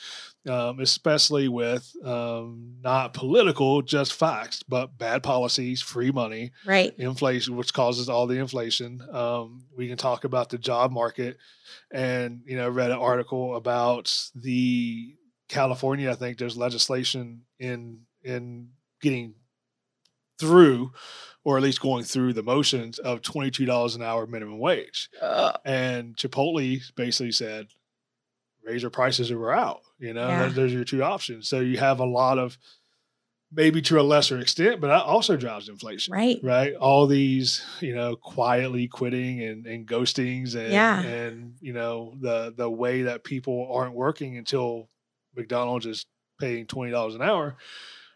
[SPEAKER 1] Um, especially with um, not political, just facts, but bad policies, free money,
[SPEAKER 2] Right.
[SPEAKER 1] inflation, which causes all the inflation. Um, we can talk about the job market, and you know, read an article about the California. I think there's legislation in in getting through, or at least going through the motions of twenty two dollars an hour minimum wage.
[SPEAKER 2] Ugh.
[SPEAKER 1] And Chipotle basically said, raise your prices or we're out. You know,
[SPEAKER 2] Yeah.
[SPEAKER 1] Those- are your two options. So you have a lot of maybe to a lesser extent, but that also drives inflation.
[SPEAKER 2] Right.
[SPEAKER 1] Right. All these, you know, quietly quitting and, and ghostings and
[SPEAKER 2] Yeah.
[SPEAKER 1] and you know, the the way that people aren't working until McDonald's is paying twenty dollars an hour.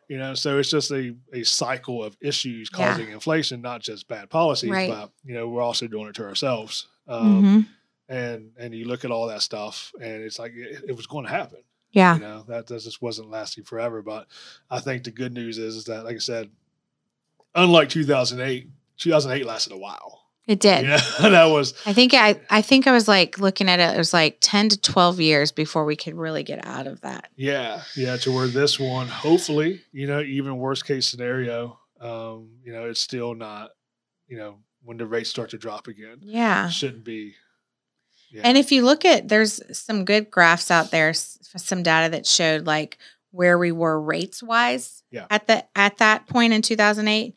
[SPEAKER 1] You know, so it's just a, a cycle of issues
[SPEAKER 2] Yeah.
[SPEAKER 1] causing inflation, not just bad policies,
[SPEAKER 2] Right.
[SPEAKER 1] but you know, we're also doing it to ourselves. Um,
[SPEAKER 2] Mhm.
[SPEAKER 1] and and you look at all that stuff and it's like it, it was going to happen
[SPEAKER 2] Yeah.
[SPEAKER 1] You know, that, that just wasn't lasting forever. But I think the good news is, is that, like I said, unlike 2008, 2008 lasted a while.
[SPEAKER 2] It did.
[SPEAKER 1] Yeah, that was
[SPEAKER 2] I think I I think I was like looking at it, it was like 10 to 12 years before we could really get out of that.
[SPEAKER 1] yeah, yeah. To where this one, hopefully, you know, even worst case scenario, um, you know, it's still not, you know, when the rates start to drop again,
[SPEAKER 2] Yeah.
[SPEAKER 1] shouldn't be. Yeah.
[SPEAKER 2] And if you look at there's some good graphs out there, some data that showed like where we were rates wise
[SPEAKER 1] Yeah.
[SPEAKER 2] at the at that point in 2008.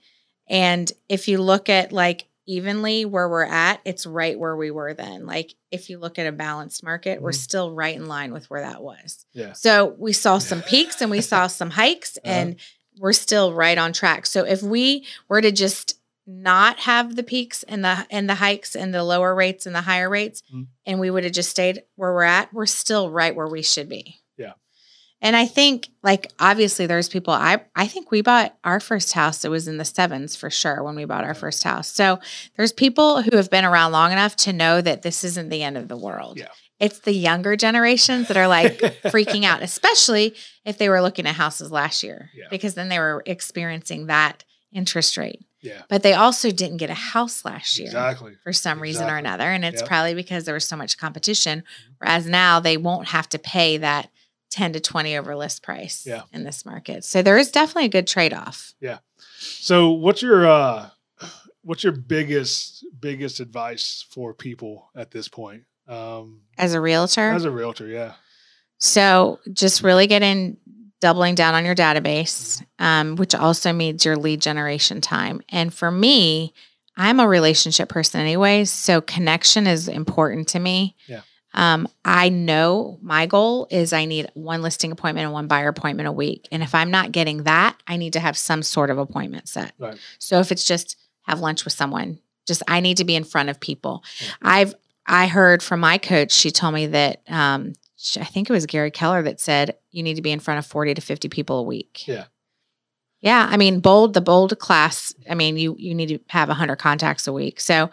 [SPEAKER 2] And if you look at like evenly where we're at, it's right where we were then. Like if you look at a balanced market, we're
[SPEAKER 1] Mhm.
[SPEAKER 2] still right in line with where that was.
[SPEAKER 1] yeah,
[SPEAKER 2] So we saw some peaks and we saw some hikes
[SPEAKER 1] Uh-huh.
[SPEAKER 2] and we're still right on track. So if we were to just not have the peaks and the and the hikes and the lower rates and the higher rates
[SPEAKER 1] Mhm.
[SPEAKER 2] and we would have just stayed where we're at, we're still right where we should be.
[SPEAKER 1] Yeah.
[SPEAKER 2] And I think like obviously there's people I I think we bought our first house it was in the 7s for sure when we bought our first house. So there's people who have been around long enough to know that this isn't the end of the world.
[SPEAKER 1] Yeah.
[SPEAKER 2] It's the younger generations that are like freaking out, especially if they were looking at houses last year,
[SPEAKER 1] Yeah.
[SPEAKER 2] because then they were experiencing that interest rate.
[SPEAKER 1] yeah,
[SPEAKER 2] But they also didn't get a house last year
[SPEAKER 1] exactly.
[SPEAKER 2] for some reason or another. And it's
[SPEAKER 1] Yep.
[SPEAKER 2] probably because there was so much competition.
[SPEAKER 1] Mm-hmm.
[SPEAKER 2] Whereas now they won't have to pay that 10 to 20 over list price
[SPEAKER 1] Yeah.
[SPEAKER 2] in this market. So there is definitely a good trade off. Yeah.
[SPEAKER 1] So, what's your uh, what's your biggest biggest advice for people at this point? Um,
[SPEAKER 2] As a realtor,
[SPEAKER 1] as a realtor, yeah,
[SPEAKER 2] So just really get in doubling down on your database,
[SPEAKER 1] Mm-hmm.
[SPEAKER 2] um, which also means your lead generation time. And for me, I'm a relationship person anyways, so connection is important to me.
[SPEAKER 1] Yeah.
[SPEAKER 2] Um, I know my goal is I need one listing appointment and one buyer appointment a week. And if I'm not getting that, I need to have some sort of appointment set.
[SPEAKER 1] Right.
[SPEAKER 2] So if it's just have lunch with someone, just I need to be in front of people.
[SPEAKER 1] Yeah.
[SPEAKER 2] I've I heard from my coach, she told me that um, I think it was Gary Keller that said you need to be in front of 40 to 50 people a week.
[SPEAKER 1] Yeah.
[SPEAKER 2] Yeah. I mean, bold, the bold class, I mean, you you need to have 100 contacts a week. So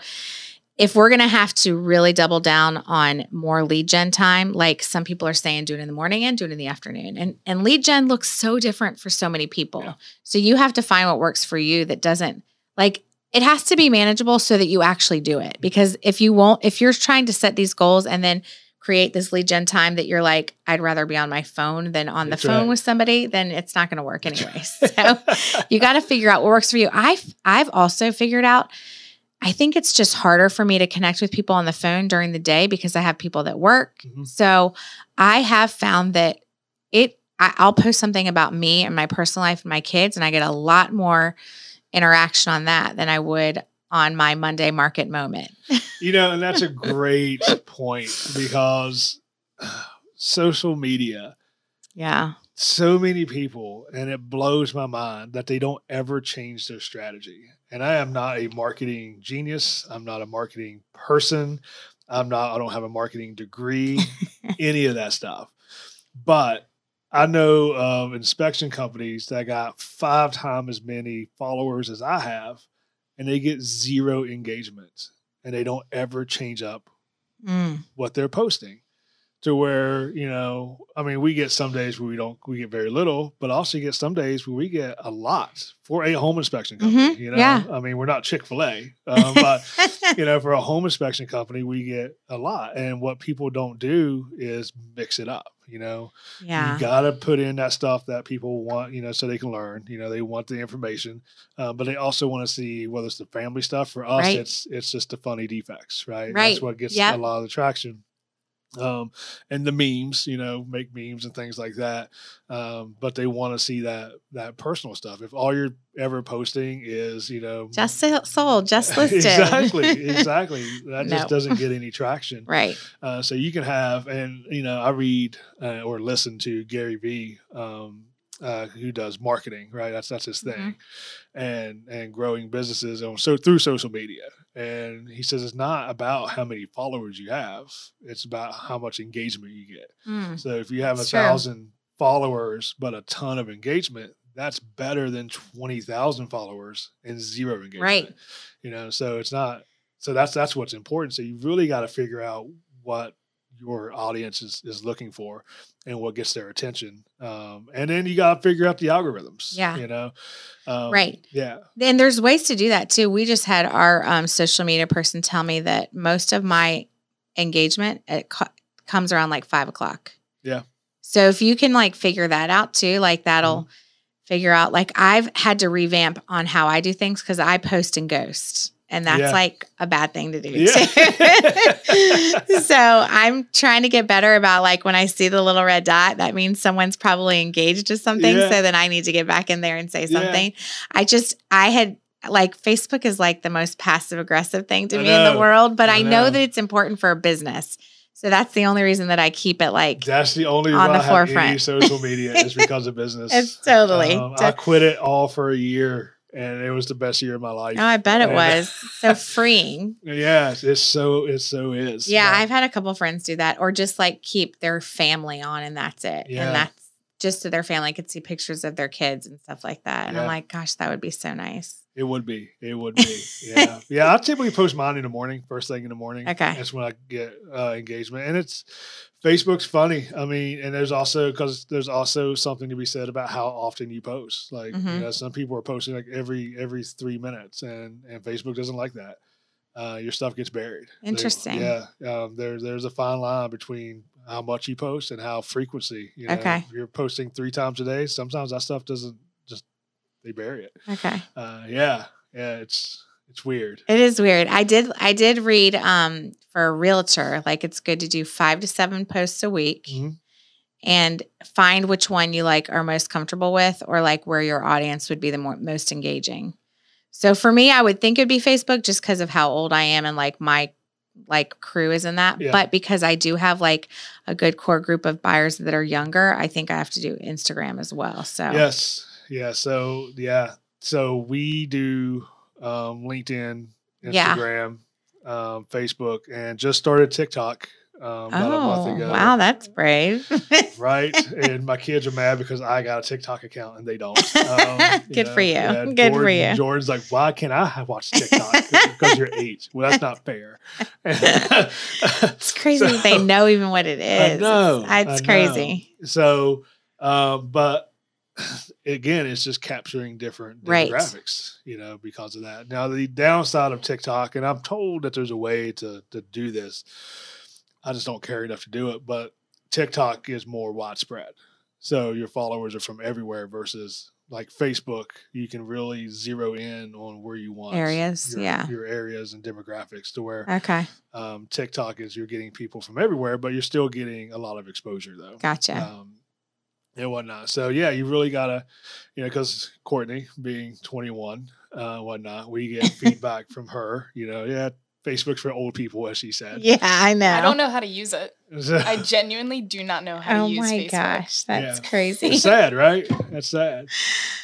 [SPEAKER 2] if we're going to have to really double down on more lead gen time, like some people are saying, do it in the morning and do it in the afternoon. And and lead gen looks so different for so many people.
[SPEAKER 1] Yeah.
[SPEAKER 2] So you have to find what works for you that doesn't like it has to be manageable so that you actually do it. Because if you won't, if you're trying to set these goals and then create this lead gen time that you're like, I'd rather be on my phone than on
[SPEAKER 1] That's
[SPEAKER 2] the phone
[SPEAKER 1] right.
[SPEAKER 2] with somebody, then it's not going to work anyways. so you got to figure out what works for you. I've I've also figured out. I think it's just harder for me to connect with people on the phone during the day because I have people that work.
[SPEAKER 1] Mhm.
[SPEAKER 2] So I have found that it. I, I'll post something about me and my personal life and my kids, and I get a lot more interaction on that than I would on my Monday market moment.
[SPEAKER 1] you know, and that's a great point because uh, social media,
[SPEAKER 2] Yeah.
[SPEAKER 1] so many people, and it blows my mind that they don't ever change their strategy. And I am not a marketing genius. I'm not a marketing person. I'm not, I don't have a marketing degree, any of that stuff. But I know of inspection companies that got five times as many followers as I have, and they get zero engagement and they don't ever change up
[SPEAKER 2] Mm.
[SPEAKER 1] what they're posting to where you know i mean we get some days where we don't we get very little but also you get some days where we get a lot for a home inspection company
[SPEAKER 2] Mhm,
[SPEAKER 1] you know
[SPEAKER 2] yeah.
[SPEAKER 1] i mean we're not chick-fil-a um, but you know for a home inspection company we get a lot and what people don't do is mix it up you know
[SPEAKER 2] yeah.
[SPEAKER 1] you gotta put in that stuff that people want you know so they can learn you know they want the information uh, but they also want to see whether it's the family stuff for us
[SPEAKER 2] Right.
[SPEAKER 1] it's it's just the funny defects right
[SPEAKER 2] Right.
[SPEAKER 1] that's what gets
[SPEAKER 2] Yep.
[SPEAKER 1] a lot of the traction um and the memes you know make memes and things like that um but they want to see that that personal stuff if all you're ever posting is you know
[SPEAKER 2] Just so- sold, just listed.
[SPEAKER 1] exactly exactly that just doesn't get any traction
[SPEAKER 2] right.
[SPEAKER 1] uh, so you can have, and you know, I read uh, or listen to Gary Vee, um, uh, who does marketing, right? That's that's his thing, and and growing businesses on so through social media. And he says it's not about how many followers you have; it's about how much engagement you get.
[SPEAKER 2] Mm.
[SPEAKER 1] So if you have a
[SPEAKER 2] true.
[SPEAKER 1] thousand followers but a ton of engagement, that's better than twenty thousand followers and zero engagement.
[SPEAKER 2] Right.
[SPEAKER 1] You know, so it's not. So that's that's what's important. So you really got to figure out what your audience is, is looking for and what gets their attention. Um, and then you got to figure out the algorithms.
[SPEAKER 2] Yeah.
[SPEAKER 1] You know, um,
[SPEAKER 2] Right.
[SPEAKER 1] Yeah.
[SPEAKER 2] And there's ways to do that too. We just had our um, social media person tell me that most of my engagement it co- comes around like five o'clock.
[SPEAKER 1] Yeah.
[SPEAKER 2] So if you can like figure that out too, like that'll
[SPEAKER 1] Mm-hmm.
[SPEAKER 2] figure out. Like I've had to revamp on how I do things because I post and ghost, and that's
[SPEAKER 1] Yeah.
[SPEAKER 2] like a bad thing to do.
[SPEAKER 1] Yeah.
[SPEAKER 2] too. so I'm trying to get better about like when I see the little red dot, that means someone's probably engaged to something.
[SPEAKER 1] Yeah.
[SPEAKER 2] So then I need to get back in there and say something. I just I had like Facebook is like the most passive aggressive thing to
[SPEAKER 1] I
[SPEAKER 2] me in the world, but I,
[SPEAKER 1] I
[SPEAKER 2] know.
[SPEAKER 1] know.
[SPEAKER 2] that it's important for a business. So that's the only reason that I keep it like
[SPEAKER 1] That's the only
[SPEAKER 2] On the
[SPEAKER 1] I have any
[SPEAKER 2] forefront.
[SPEAKER 1] social media is because of business.
[SPEAKER 2] it's totally.
[SPEAKER 1] Um, I quit it all for a year, and it was the best year of my life.
[SPEAKER 2] oh, I bet it
[SPEAKER 1] and-
[SPEAKER 2] was so freeing.
[SPEAKER 1] Yeah, it's so it so is.
[SPEAKER 2] Yeah,
[SPEAKER 1] But-
[SPEAKER 2] I've had a couple friends do that, or just like keep their family on, and that's it.
[SPEAKER 1] Yeah.
[SPEAKER 2] And that's just so their family could see pictures of their kids and stuff like that. And I'm like, gosh, that would be so nice.
[SPEAKER 1] It would be. It would be. Yeah. yeah. I typically post mine in the morning, first thing in the morning.
[SPEAKER 2] Okay.
[SPEAKER 1] That's when I get uh, engagement. And it's Facebook's funny. I mean, and there's also because there's also something to be said about how often you post. Like,
[SPEAKER 2] Mhm.
[SPEAKER 1] you know, some people are posting like every every three minutes, and and Facebook doesn't like that. Uh, your stuff gets buried. They-
[SPEAKER 2] Interesting.
[SPEAKER 1] yeah. Um, there's there's a fine line between how much you post and how frequency. You know,
[SPEAKER 2] Okay.
[SPEAKER 1] If you're posting three times a day, sometimes that stuff doesn't just they bury it
[SPEAKER 2] Okay.
[SPEAKER 1] uh, yeah, yeah, it's it's weird.
[SPEAKER 2] It is weird. I did I did read um for a realtor, like it's good to do five to seven posts a week
[SPEAKER 1] Mhm.
[SPEAKER 2] and find which one you like are most comfortable with or like where your audience would be the more, most engaging. So for me, I would think it'd be Facebook just because of how old I am and like my like crew is in that.
[SPEAKER 1] Yeah.
[SPEAKER 2] But because I do have like a good core group of buyers that are younger, I think I have to do Instagram as well. So
[SPEAKER 1] Yes, yeah. So yeah, so we do um, LinkedIn,
[SPEAKER 2] Yeah.
[SPEAKER 1] Instagram, um, Facebook, and just started TikTok um, about a month
[SPEAKER 2] Oh,
[SPEAKER 1] ago.
[SPEAKER 2] wow, that's brave.
[SPEAKER 1] Right, and my kids are mad because I got a TikTok account and they don't. Um,
[SPEAKER 2] Good for you. Good for you.
[SPEAKER 1] Jordan's like, why can't I watch TikTok? because you're eight. Well, that's not fair.
[SPEAKER 2] It's crazy that they know even what it is.
[SPEAKER 1] Know.
[SPEAKER 2] It's, it's
[SPEAKER 1] know.
[SPEAKER 2] crazy.
[SPEAKER 1] So, um, but again, it's just capturing different
[SPEAKER 2] Right.
[SPEAKER 1] demographics, you know, because of that. Now, the downside of TikTok, and I'm told that there's a way to to do this. I just don't care enough to do it, but TikTok is more widespread. So your followers are from everywhere versus like Facebook, you can really zero in on where you want
[SPEAKER 2] Areas,
[SPEAKER 1] your,
[SPEAKER 2] yeah.
[SPEAKER 1] your areas and demographics to where
[SPEAKER 2] Okay.
[SPEAKER 1] um, TikTok is you're getting people from everywhere, but you're still getting a lot of exposure though
[SPEAKER 2] Gotcha.
[SPEAKER 1] um, and whatnot. So yeah, you really gotta, you know, because Courtney being 21, uh, whatnot, we get feedback from her. You know, yeah, Facebook's for old people, as she said.
[SPEAKER 2] yeah, I know.
[SPEAKER 3] I don't know how to use it. I genuinely do not know how
[SPEAKER 2] Oh
[SPEAKER 3] to use it.
[SPEAKER 2] Oh my
[SPEAKER 3] Facebook.
[SPEAKER 2] gosh, that's
[SPEAKER 1] Yeah.
[SPEAKER 2] crazy.
[SPEAKER 1] it's sad, right? That's sad.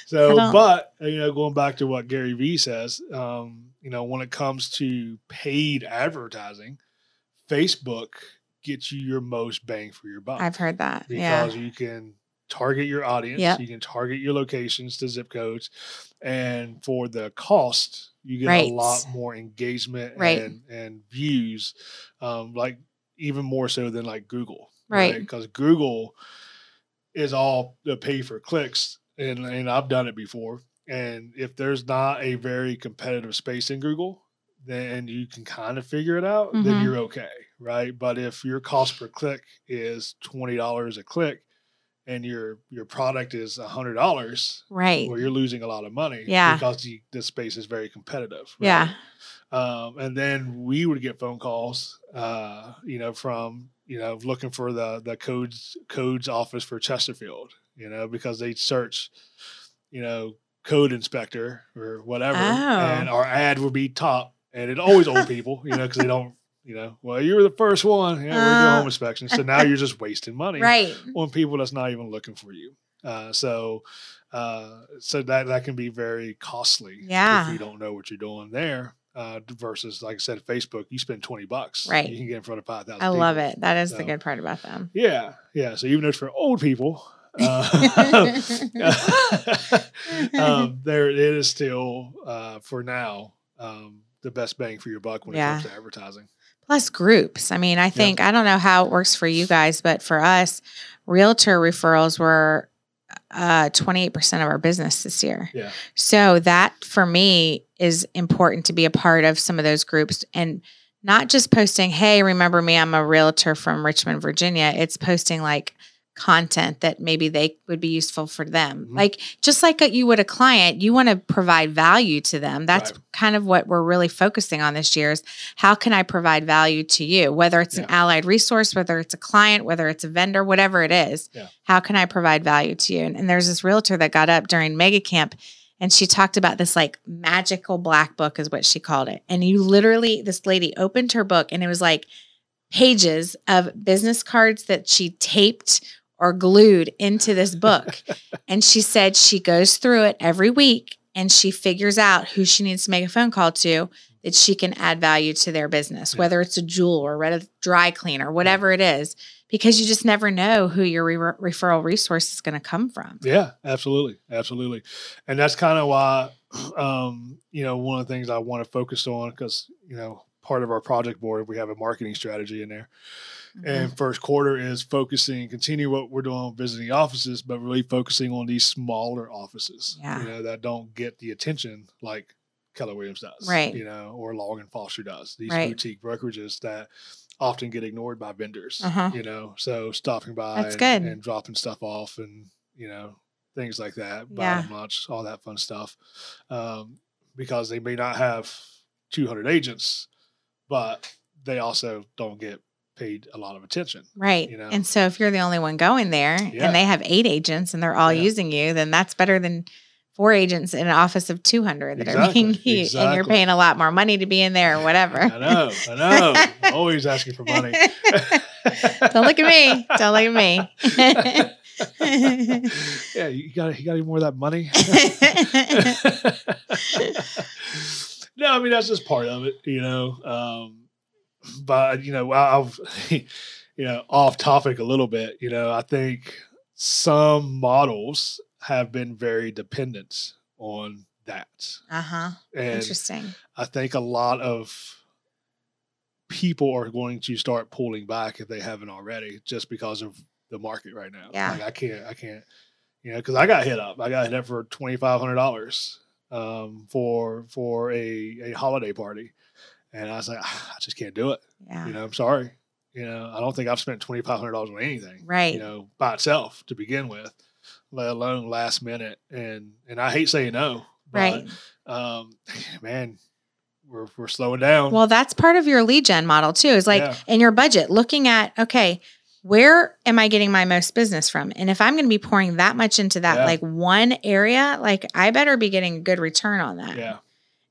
[SPEAKER 1] So, but you know, going back to what Gary Vee says, um, you know, when it comes to paid advertising, Facebook gets you your most bang for your buck.
[SPEAKER 2] I've heard that. Yeah.
[SPEAKER 1] because you can target your audience,
[SPEAKER 2] Yep.
[SPEAKER 1] you can target your locations to zip codes, and for the cost, you get
[SPEAKER 2] Right.
[SPEAKER 1] a lot more engagement
[SPEAKER 2] Right.
[SPEAKER 1] and and views, um, like even more so than like Google,
[SPEAKER 2] Right.
[SPEAKER 1] Because Google is all the pay for clicks, and and I've done it before. And if there's not a very competitive space in Google, then you can kind of figure it out. Then
[SPEAKER 2] Mhm.
[SPEAKER 1] you're okay, right? But if your cost per click is twenty dollars a click, and your your product is a hundred dollars,
[SPEAKER 2] Right.
[SPEAKER 1] well, you're losing a lot of money,
[SPEAKER 2] Yeah.
[SPEAKER 1] because the, the space is very competitive. right?
[SPEAKER 2] Yeah.
[SPEAKER 1] Um, and then we would get phone calls, uh, you know, from you know looking for the the codes codes office for Chesterfield, you know, because they search, you know, code inspector or whatever, and
[SPEAKER 2] Oh.
[SPEAKER 1] our ad would be top, and it always old people, you know, because they don't, you know, well, you were the first one, yeah, we're doing
[SPEAKER 2] Uh.
[SPEAKER 1] home inspection, so now you're just wasting money,
[SPEAKER 2] Right.
[SPEAKER 1] on people that's not even looking for you. Uh, so, uh, so that that can be very costly
[SPEAKER 2] Yeah.
[SPEAKER 1] if you don't know what you're doing there. Uh, versus, like I said, Facebook, you spend twenty bucks,
[SPEAKER 2] Right.
[SPEAKER 1] You can get in front of five thousand.
[SPEAKER 2] I love it. That is the good part about them.
[SPEAKER 1] Yeah, yeah. So even though it's for old people, uh, um, there it is still uh, for now um, the best bang for your buck when it comes to advertising.
[SPEAKER 2] Plus groups. I mean, I think I don't know how it works for you guys, but for us, realtor referrals were uh 28% of our business this year.
[SPEAKER 1] Yeah.
[SPEAKER 2] So that for me is important to be a part of some of those groups and not just posting, "Hey, remember me? I'm a realtor from Richmond, Virginia." It's posting like content that maybe they would be useful for them.
[SPEAKER 1] Mhm.
[SPEAKER 2] Like just like you would a client, you want to provide value to them. That's
[SPEAKER 1] Right.
[SPEAKER 2] kind of what we're really focusing on this year is how can I provide value to you? Whether it's an allied resource, whether it's a client, whether it's a vendor, whatever it is.
[SPEAKER 1] Yeah.
[SPEAKER 2] How can I provide value to you? And, and there's this realtor that got up during mega camp and she talked about this like magical black book is what she called it. And you literally this lady opened her book and it was like pages of business cards that she taped or glued into this book. and she said she goes through it every week and she figures out who she needs to make a phone call to that she can add value to their business,
[SPEAKER 1] Yeah.
[SPEAKER 2] whether it's a jewel or a dry cleaner, whatever it is, because you just never know who your re- referral resource is going to come from.
[SPEAKER 1] Yeah, absolutely, absolutely, and that's kind of why, um, you know, one of the things I want to focus on because you know part of our project board we have a marketing strategy in there,
[SPEAKER 2] Mhm.
[SPEAKER 1] and first quarter is focusing, continue what we're doing visiting offices, but really focusing on these smaller offices,
[SPEAKER 2] Yeah.
[SPEAKER 1] you know, that don't get the attention like Keller Williams does,
[SPEAKER 2] Right.
[SPEAKER 1] You know, or Long and Foster does. These
[SPEAKER 2] Right.
[SPEAKER 1] boutique brokerages that often get ignored by vendors,
[SPEAKER 2] Uh-huh.
[SPEAKER 1] you know. So stopping by
[SPEAKER 2] That's
[SPEAKER 1] and,
[SPEAKER 2] good.
[SPEAKER 1] and dropping stuff off, and you know things like that,
[SPEAKER 2] Yeah.
[SPEAKER 1] buying lunch, all that fun stuff, um, because they may not have 200 agents, but they also don't get paid a lot of attention.
[SPEAKER 2] Right.
[SPEAKER 1] you know?
[SPEAKER 2] And so if you're the only one going there
[SPEAKER 1] Yeah.
[SPEAKER 2] and they have eight agents and they're all
[SPEAKER 1] Yeah.
[SPEAKER 2] using you, then that's better than four agents in an office of 200 that are
[SPEAKER 1] Exactly,
[SPEAKER 2] being used and you're paying a lot more money to be in there or whatever.
[SPEAKER 1] I know, I know. Always asking for money.
[SPEAKER 2] Don't look at me. Don't look at me.
[SPEAKER 1] yeah, you got you got any more of that money? no, I mean that's just part of it, you know. Um, but you know, I've you know off topic a little bit. You know, I think some models have been very dependent on that,
[SPEAKER 2] uh huh. Interesting.
[SPEAKER 1] I think a lot of people are going to start pulling back if they haven't already, just because of the market right now.
[SPEAKER 2] Yeah.
[SPEAKER 1] like I can't, I can't, you know, because I got hit up. I got hit up for twenty five hundred dollars um, for for a a holiday party, and I was like, "Ah, I just can't do it.
[SPEAKER 2] Yeah.
[SPEAKER 1] You know, I'm sorry. You know, I don't think I've spent twenty five hundred dollars on anything.
[SPEAKER 2] Right.
[SPEAKER 1] You know, by itself to begin with, let alone last minute. And and I hate saying no. But,
[SPEAKER 2] right.
[SPEAKER 1] um man we're we're slowing down
[SPEAKER 2] Well, that's part of your lead gen model too. Is like
[SPEAKER 1] Yeah.
[SPEAKER 2] in your budget, looking at okay, where am I getting my most business from? And if I'm going to be pouring that much into that
[SPEAKER 1] Yeah.
[SPEAKER 2] like one area, like I better be getting a good return on that.
[SPEAKER 1] yeah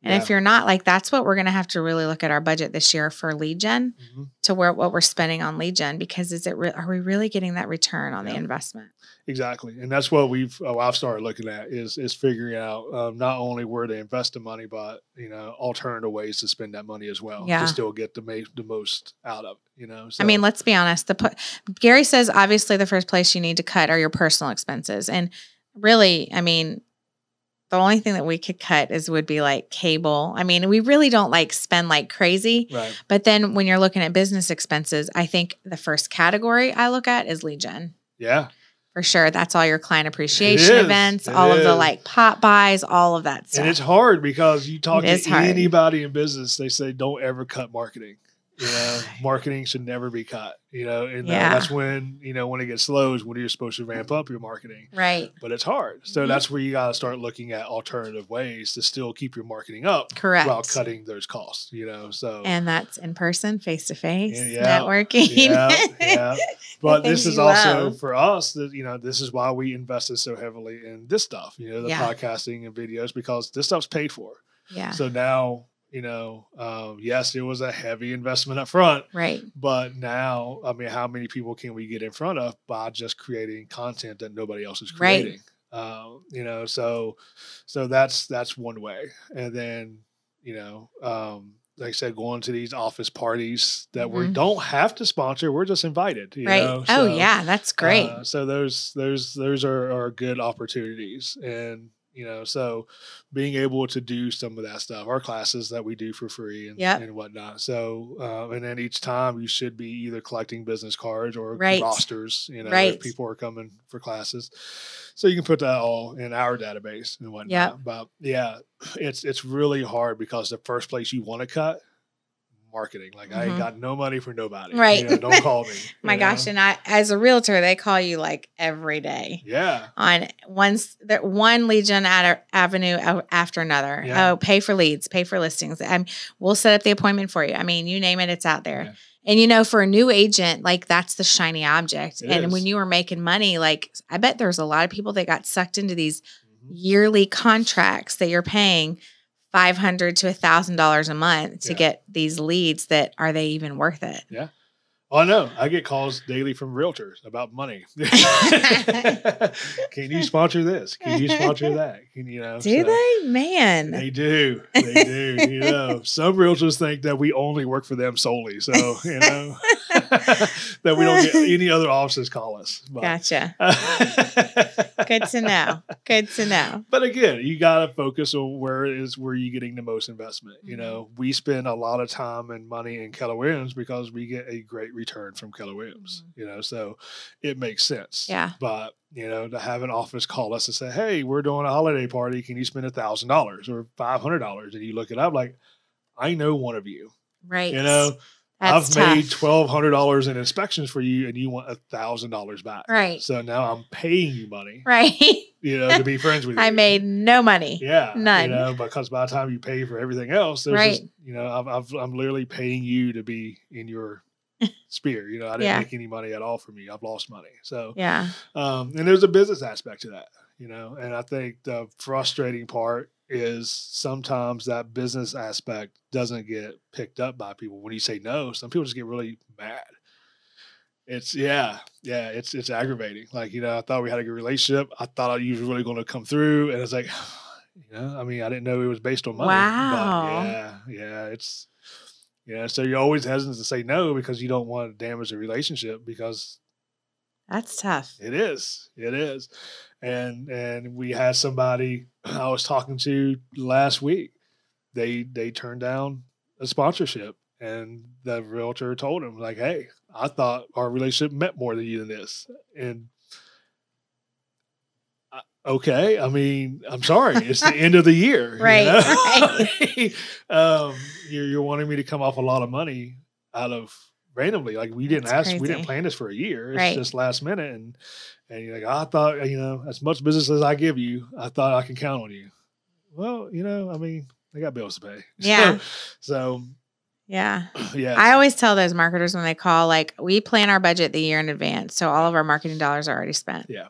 [SPEAKER 2] And if you're not, like that's what we're going to have to really look at our budget this year for lead gen
[SPEAKER 1] Mhm.
[SPEAKER 2] to where what we're spending on lead gen because is it re- are we really getting that return on the investment?
[SPEAKER 1] exactly and that's what we've oh, i've started looking at is is figuring out um, not only where to invest the money but you know alternative ways to spend that money as well
[SPEAKER 2] Yeah.
[SPEAKER 1] to still get the, ma- the most out of it you know so,
[SPEAKER 2] I mean, let's be honest. The pu- Gary says obviously the first place you need to cut are your personal expenses, and really, I mean, the only thing that we could cut is would be like cable. I mean, we really don't like spend like crazy.
[SPEAKER 1] right
[SPEAKER 2] But then when you're looking at business expenses, I think the first category I look at is lead gen.
[SPEAKER 1] yeah
[SPEAKER 2] For sure. That's all your client appreciation events,
[SPEAKER 1] It
[SPEAKER 2] all of the like pop-bys, all of that stuff.
[SPEAKER 1] and it's hard because you talk
[SPEAKER 2] It
[SPEAKER 1] to
[SPEAKER 2] is
[SPEAKER 1] anybody in business they say don't ever cut marketing you know marketing should never be cut you know and
[SPEAKER 2] Yeah.
[SPEAKER 1] that's when you know when it gets slow is when you're supposed to ramp up your marketing
[SPEAKER 2] right.
[SPEAKER 1] but it's hard. So
[SPEAKER 2] Mhm.
[SPEAKER 1] that's where you got to start looking at alternative ways to still keep your marketing up
[SPEAKER 2] Correct.
[SPEAKER 1] while cutting those costs. You know, so
[SPEAKER 2] And that's in person, face to face, networking.
[SPEAKER 1] yeah, yeah. But this is also
[SPEAKER 2] love.
[SPEAKER 1] for us that you know this is why we invested so heavily in this stuff. You know, the
[SPEAKER 2] Yeah.
[SPEAKER 1] podcasting and videos because this stuff's paid for.
[SPEAKER 2] yeah.
[SPEAKER 1] So now you know, um, yes, it was a heavy investment up front,
[SPEAKER 2] Right.
[SPEAKER 1] but now I mean, how many people can we get in front of by just creating content that nobody else is
[SPEAKER 2] Right.
[SPEAKER 1] creating? Um, you know, so so that's that's one way, and then you know, um, like I said, going to these office parties that we
[SPEAKER 2] Mhm.
[SPEAKER 1] don't have to sponsor, we're just invited. You
[SPEAKER 2] Right.
[SPEAKER 1] Know?
[SPEAKER 2] oh
[SPEAKER 1] So,
[SPEAKER 2] yeah, that's great.
[SPEAKER 1] uh, so those those those are, are good opportunities, and you know so being able to do some of that stuff our classes that we do for free and,
[SPEAKER 2] Yep.
[SPEAKER 1] and whatnot so uh, and then each time you should be either collecting business cards or
[SPEAKER 2] Right.
[SPEAKER 1] rosters you know
[SPEAKER 2] Right.
[SPEAKER 1] if people are coming for classes so you can put that all in our database and whatnot but yeah it's it's really hard because the first place you want to cut marketing like i ain't
[SPEAKER 2] Mhm.
[SPEAKER 1] got no money for nobody
[SPEAKER 2] Right.
[SPEAKER 1] you know, don't call me
[SPEAKER 2] My gosh,
[SPEAKER 1] know?
[SPEAKER 2] and I as a realtor, they call you like every day
[SPEAKER 1] yeah
[SPEAKER 2] on one that one lead gen ad- avenue after another.
[SPEAKER 1] Yeah.
[SPEAKER 2] Oh, pay for leads, pay for listings. Um, we'll set up the appointment for you. I mean, you name it, it's out there.
[SPEAKER 1] Yeah.
[SPEAKER 2] And you know, for a new agent, like that's the shiny object.
[SPEAKER 1] It
[SPEAKER 2] and when you were making money, like I bet there's a lot of people that got sucked into these
[SPEAKER 1] Mhm.
[SPEAKER 2] yearly contracts that you're paying five hundred to a thousand dollars a month to
[SPEAKER 1] Yeah.
[SPEAKER 2] get these leads. That are they even worth it? Yeah.
[SPEAKER 1] Oh, I know. I get calls daily from realtors about money. Can you sponsor this? Can you sponsor that? Can you know?
[SPEAKER 2] Do
[SPEAKER 1] so-
[SPEAKER 2] they? Man.
[SPEAKER 1] They do. They do. you know, some realtors think that we only work for them solely. So, you know, that we don't get any other offices call us. But,
[SPEAKER 2] Gotcha. Good to know. Good to know.
[SPEAKER 1] But again, you got to focus on where is where you getting the most investment. You
[SPEAKER 2] Mhm.
[SPEAKER 1] know, we spend a lot of time and money in Keller Williams because we get a great return from Keller Williams. You know, so it makes sense.
[SPEAKER 2] Mm-hmm. Yeah.
[SPEAKER 1] But you know, to have an office call us and say, "Hey, we're doing a holiday party. Can you spend a thousand dollars or five hundred dollars?" And you look it up, like, I know one of you.
[SPEAKER 2] Right.
[SPEAKER 1] You know,
[SPEAKER 2] That's
[SPEAKER 1] I've made twelve hundred dollars in inspections for you, and you want a thousand dollars back.
[SPEAKER 2] Right.
[SPEAKER 1] So now I'm paying you money,
[SPEAKER 2] Right.
[SPEAKER 1] you know, to be friends with you.
[SPEAKER 2] I made no money.
[SPEAKER 1] Yeah,
[SPEAKER 2] None.
[SPEAKER 1] You know, because by the time you pay for everything else, there's
[SPEAKER 2] Right.
[SPEAKER 1] just, you know, I've, I've, I'm literally paying you to be in your sphere. You know, I didn't
[SPEAKER 2] Yeah.
[SPEAKER 1] make any money at all from you. I've lost money. So,
[SPEAKER 2] Yeah.
[SPEAKER 1] um, and there's a business aspect to that, you know, and I think the frustrating part is sometimes that business aspect doesn't get picked up by people. When you say no, some people just get really mad. It's yeah, yeah, it's it's aggravating. Like, you know, I thought we had a good relationship. I thought you was really gonna come through. And it's like, you know, I mean, I didn't know it was based on money.
[SPEAKER 2] Wow.
[SPEAKER 1] But yeah, yeah, it's yeah, so you're always hesitant to say no because you don't want to damage the relationship because
[SPEAKER 2] That's tough.
[SPEAKER 1] it is. It is. And and we had somebody I was talking to last week. They they turned down a sponsorship and the realtor told him like, "Hey, I thought our relationship meant more than you than this." And I- okay, I mean, I'm sorry. It's the end of the year, you
[SPEAKER 2] Right,
[SPEAKER 1] um, you're you're wanting me to come off a lot of money out of randomly. Like we didn't
[SPEAKER 2] That's
[SPEAKER 1] ask, we didn't plan this for a year. It's
[SPEAKER 2] Right.
[SPEAKER 1] just last minute, and and you're like, I thought, you know, as much business as I give you, I thought I can count on you. Well, you know, I mean, I got bills to pay.
[SPEAKER 2] Yeah.
[SPEAKER 1] So,
[SPEAKER 2] Yeah.
[SPEAKER 1] yeah.
[SPEAKER 2] I always tell those marketers when they call, like, we plan our budget the year in advance. So all of our marketing dollars are already spent.
[SPEAKER 1] Yeah,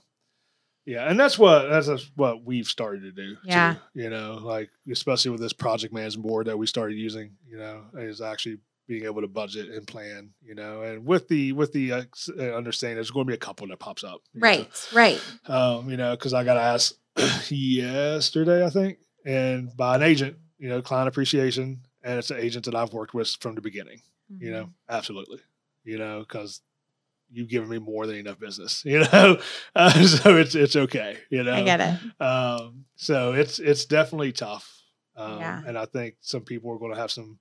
[SPEAKER 1] Yeah, and that's what that's what we've started to do.
[SPEAKER 2] Yeah.
[SPEAKER 1] too, you know, like especially with this project management board that we started using, you know, is actually being able to budget and plan, you know, and with the with the uh, uh, understanding there's going to be a couple that pops up, you know.
[SPEAKER 2] Right. Right.
[SPEAKER 1] Um, you know, because I got asked yesterday, I think, and by an agent, you know, client appreciation, and it's an agent that I've worked with from the beginning you know
[SPEAKER 2] Mhm.
[SPEAKER 1] absolutely you know because you've given me more than enough business you know uh, so it's it's okay you know
[SPEAKER 2] I get it.
[SPEAKER 1] um so it's it's definitely tough um
[SPEAKER 2] Yeah.
[SPEAKER 1] and i think some people are going to have some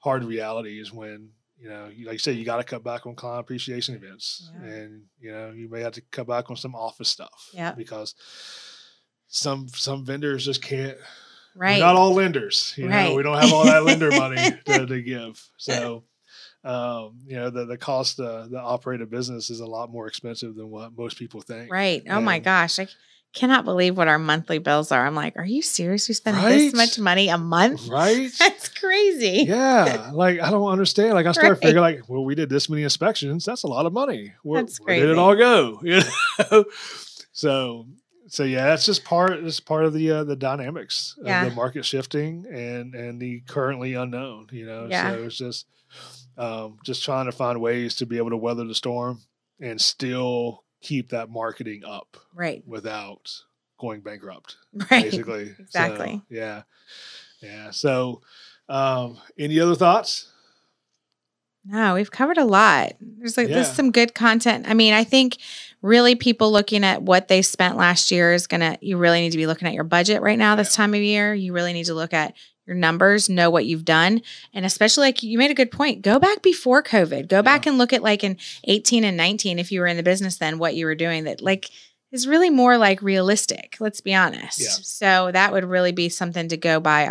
[SPEAKER 1] hard reality is when you know you, like you say you got to cut back on client appreciation events
[SPEAKER 2] Yeah.
[SPEAKER 1] and you know you may have to cut back on some office stuff
[SPEAKER 2] Yep.
[SPEAKER 1] because some some vendors just can't
[SPEAKER 2] Right.
[SPEAKER 1] not all lenders. You know, we don't have all that lender money to, to give. So, um, you know, the, the cost uh, to operate a business is a lot more expensive than what most people think.
[SPEAKER 2] Right. Oh my gosh. I cannot believe what our monthly bills are. I'm like, are you serious? We spend
[SPEAKER 1] Right?
[SPEAKER 2] this much money a month?
[SPEAKER 1] Right?
[SPEAKER 2] That's crazy.
[SPEAKER 1] yeah. Like, I don't understand. Like, I started
[SPEAKER 2] Right.
[SPEAKER 1] figuring, like, well, we did this many inspections. That's a lot of money. Where,
[SPEAKER 2] That's
[SPEAKER 1] where did it all go? You know? so, so yeah, that's just part. It's part of the uh, the dynamics
[SPEAKER 2] Yeah.
[SPEAKER 1] of the market shifting and and the currently unknown. You know,
[SPEAKER 2] Yeah.
[SPEAKER 1] so it's just um, just trying to find ways to be able to weather the storm and still keep that marketing up
[SPEAKER 2] Right.
[SPEAKER 1] without going bankrupt.
[SPEAKER 2] Right.
[SPEAKER 1] Basically, So,
[SPEAKER 2] Exactly.
[SPEAKER 1] yeah, yeah. So, um, any other thoughts?
[SPEAKER 2] No, we've covered a lot. There's like there's some good content. I mean, I think really people looking at what they spent last year is gonna you really need to be looking at your budget right now this time of year. You really need to look at your numbers, know what you've done. And especially like you made a good point. Go back before COVID. Go back and look at like in 18 and 19, if you were in the business then, what you were doing that like is really more like realistic. Let's be honest.
[SPEAKER 1] Yeah.
[SPEAKER 2] So that would really be something to go by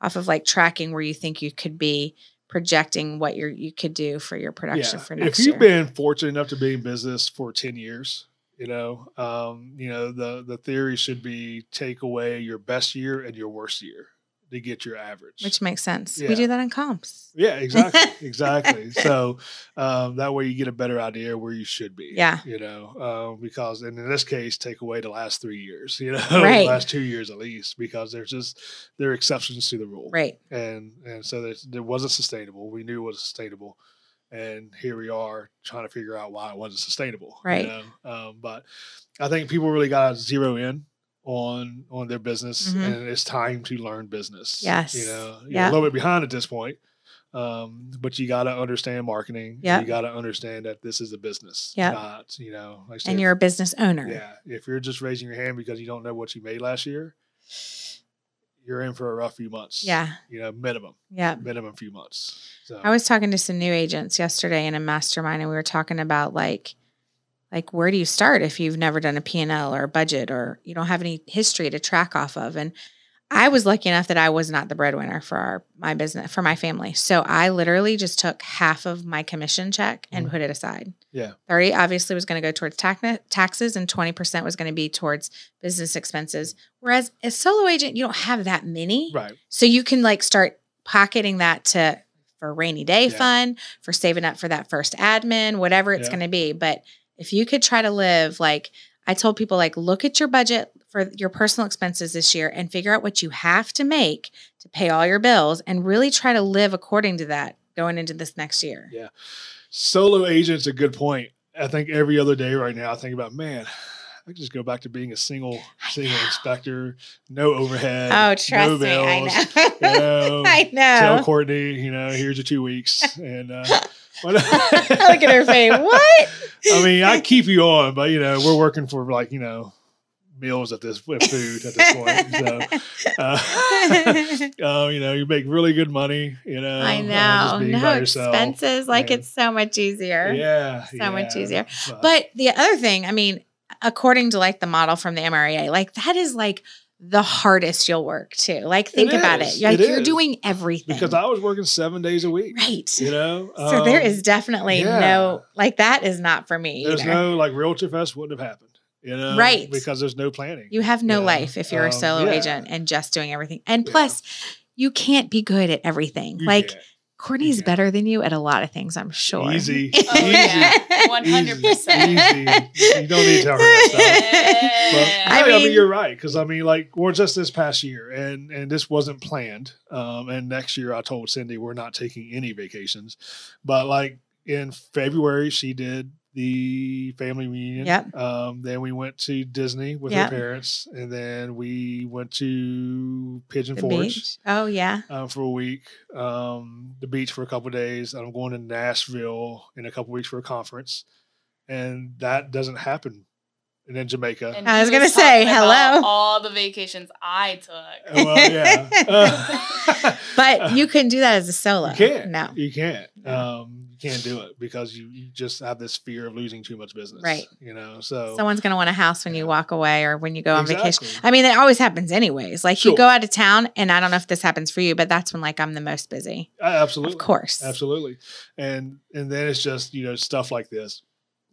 [SPEAKER 2] off of like tracking where you think you could be projecting what you're you could do for your production for next year.
[SPEAKER 1] if you've
[SPEAKER 2] year.
[SPEAKER 1] been fortunate enough to be in business for 10 years you know um, you know the the theory should be take away your best year and your worst year to get your average
[SPEAKER 2] which makes sense.
[SPEAKER 1] Yeah.
[SPEAKER 2] We do that in comps.
[SPEAKER 1] yeah exactly exactly so um, that way you get a better idea where you should be
[SPEAKER 2] Yeah.
[SPEAKER 1] you know uh, because and in this case take away the last three years you know
[SPEAKER 2] Right.
[SPEAKER 1] the last two years at least because there's just there are exceptions to the rule
[SPEAKER 2] Right.
[SPEAKER 1] and and so there wasn't sustainable. We knew it was sustainable, and here we are trying to figure out why it wasn't sustainable. you
[SPEAKER 2] Right.
[SPEAKER 1] know? Um, but I think people really got to zero in on on their business,
[SPEAKER 2] Mhm.
[SPEAKER 1] and it's time to learn business.
[SPEAKER 2] Yes.
[SPEAKER 1] you know, you're
[SPEAKER 2] Yeah.
[SPEAKER 1] a little bit behind at this point. Um, but you got to understand marketing.
[SPEAKER 2] Yeah.
[SPEAKER 1] You got to understand that this is a business.
[SPEAKER 2] Yeah.
[SPEAKER 1] Not, you know, like
[SPEAKER 2] And you're a business owner.
[SPEAKER 1] yeah. If you're just raising your hand because you don't know what you made last year, you're in for a rough few months.
[SPEAKER 2] Yeah.
[SPEAKER 1] You know, minimum
[SPEAKER 2] Yeah.
[SPEAKER 1] minimum few months. So
[SPEAKER 2] I was talking to some new agents yesterday in a mastermind and we were talking about like like where do you start if you've never done a P&L or a budget or you don't have any history to track off of and I was lucky enough that I was not the breadwinner for our my business for my family. So I literally just took half of my commission check and
[SPEAKER 1] Mhm.
[SPEAKER 2] put it aside.
[SPEAKER 1] Yeah.
[SPEAKER 2] 30 obviously was going to go towards tax- taxes and 20% was going to be towards business expenses. Whereas as solo agent, you don't have that many.
[SPEAKER 1] right.
[SPEAKER 2] So you can like start pocketing that to for rainy day
[SPEAKER 1] Yeah.
[SPEAKER 2] fund, for saving up for that first admin, whatever it's
[SPEAKER 1] Yeah.
[SPEAKER 2] going to be. But if you could try to live like I told people like look at your budget for your personal expenses this year and figure out what you have to make to pay all your bills and really try to live according to that going into this next year.
[SPEAKER 1] Yeah. Solo agent's a good point. I think every other day right now I think about man, I could just go back to being a single single inspector, no overhead.
[SPEAKER 2] Oh, trust
[SPEAKER 1] no
[SPEAKER 2] me, I know.
[SPEAKER 1] You know,
[SPEAKER 2] I
[SPEAKER 1] Tell. Courtney, you know, here's your two weeks. And uh
[SPEAKER 2] Look at her face. What?
[SPEAKER 1] I mean, I keep you on, but you know, we're working for like, you know, meals at this with food at this point. So uh, uh, you know, you make really good money, you know.
[SPEAKER 2] I
[SPEAKER 1] uh,
[SPEAKER 2] know.
[SPEAKER 1] being
[SPEAKER 2] No expenses. Like
[SPEAKER 1] and-
[SPEAKER 2] it's so much easier.
[SPEAKER 1] Yeah.
[SPEAKER 2] So much
[SPEAKER 1] yeah,
[SPEAKER 2] easier. But the other thing, I mean, according to like the model from the MREA, like that is like the hardest you'll work too. Like think about it.
[SPEAKER 1] is.
[SPEAKER 2] Like
[SPEAKER 1] It
[SPEAKER 2] you're
[SPEAKER 1] is.
[SPEAKER 2] doing everything.
[SPEAKER 1] because I was working seven days a week.
[SPEAKER 2] right.
[SPEAKER 1] You know?
[SPEAKER 2] so there
[SPEAKER 1] Um,
[SPEAKER 2] is definitely
[SPEAKER 1] yeah.
[SPEAKER 2] no like that is not for me
[SPEAKER 1] there's
[SPEAKER 2] either.
[SPEAKER 1] no like Realtor Fest wouldn't have happened. You know?
[SPEAKER 2] Right.
[SPEAKER 1] Because there's no planning.
[SPEAKER 2] you have no life if you're a
[SPEAKER 1] Um,
[SPEAKER 2] solo
[SPEAKER 1] yeah.
[SPEAKER 2] agent and just doing everything. And
[SPEAKER 1] Yeah.
[SPEAKER 2] plus, you can't be good at everything.
[SPEAKER 1] You
[SPEAKER 2] like
[SPEAKER 1] can't.
[SPEAKER 2] Courtney's
[SPEAKER 1] can't.
[SPEAKER 2] better than you at a lot of things, I'm sure.
[SPEAKER 1] Easy.
[SPEAKER 3] Oh,
[SPEAKER 1] easy.
[SPEAKER 3] yeah. 100%.
[SPEAKER 1] Easy. You don't need to tell her that stuff. But,
[SPEAKER 3] Yeah.
[SPEAKER 2] I
[SPEAKER 1] I, mean,
[SPEAKER 2] mean-
[SPEAKER 1] you're right because I mean, like, we're just this past year, and and this wasn't planned. Um, and next year, I told Cindy we're not taking any vacations, but like in February, she did the family reunion.
[SPEAKER 2] Yep.
[SPEAKER 1] Um, then we went to Disney with
[SPEAKER 2] Yep.
[SPEAKER 1] her parents, and then we went to Pigeon
[SPEAKER 2] The
[SPEAKER 1] Forge.
[SPEAKER 2] beach. Oh yeah.
[SPEAKER 1] Um, for a week, um, the beach for a couple of days. I'm going to Nashville in a couple weeks for a conference, and that doesn't happen. And then Jamaica.
[SPEAKER 3] And
[SPEAKER 2] I was gonna say, hello.
[SPEAKER 3] All the vacations I took.
[SPEAKER 1] Uh, well, yeah. Uh,
[SPEAKER 2] But you couldn't do that as a solo.
[SPEAKER 1] you can't.
[SPEAKER 2] No.
[SPEAKER 1] you can't. Um, you can't do it because you, you just have this fear of losing too much business.
[SPEAKER 2] Right.
[SPEAKER 1] You know. So
[SPEAKER 2] Someone's gonna want a house when you walk away or when you go on vacation. I mean, it always happens anyways. Like you go out of town, and I don't know if this happens for you, but that's when like I'm the most busy.
[SPEAKER 1] Uh, absolutely.
[SPEAKER 2] Of course.
[SPEAKER 1] Absolutely. And and then it's just you know stuff like this.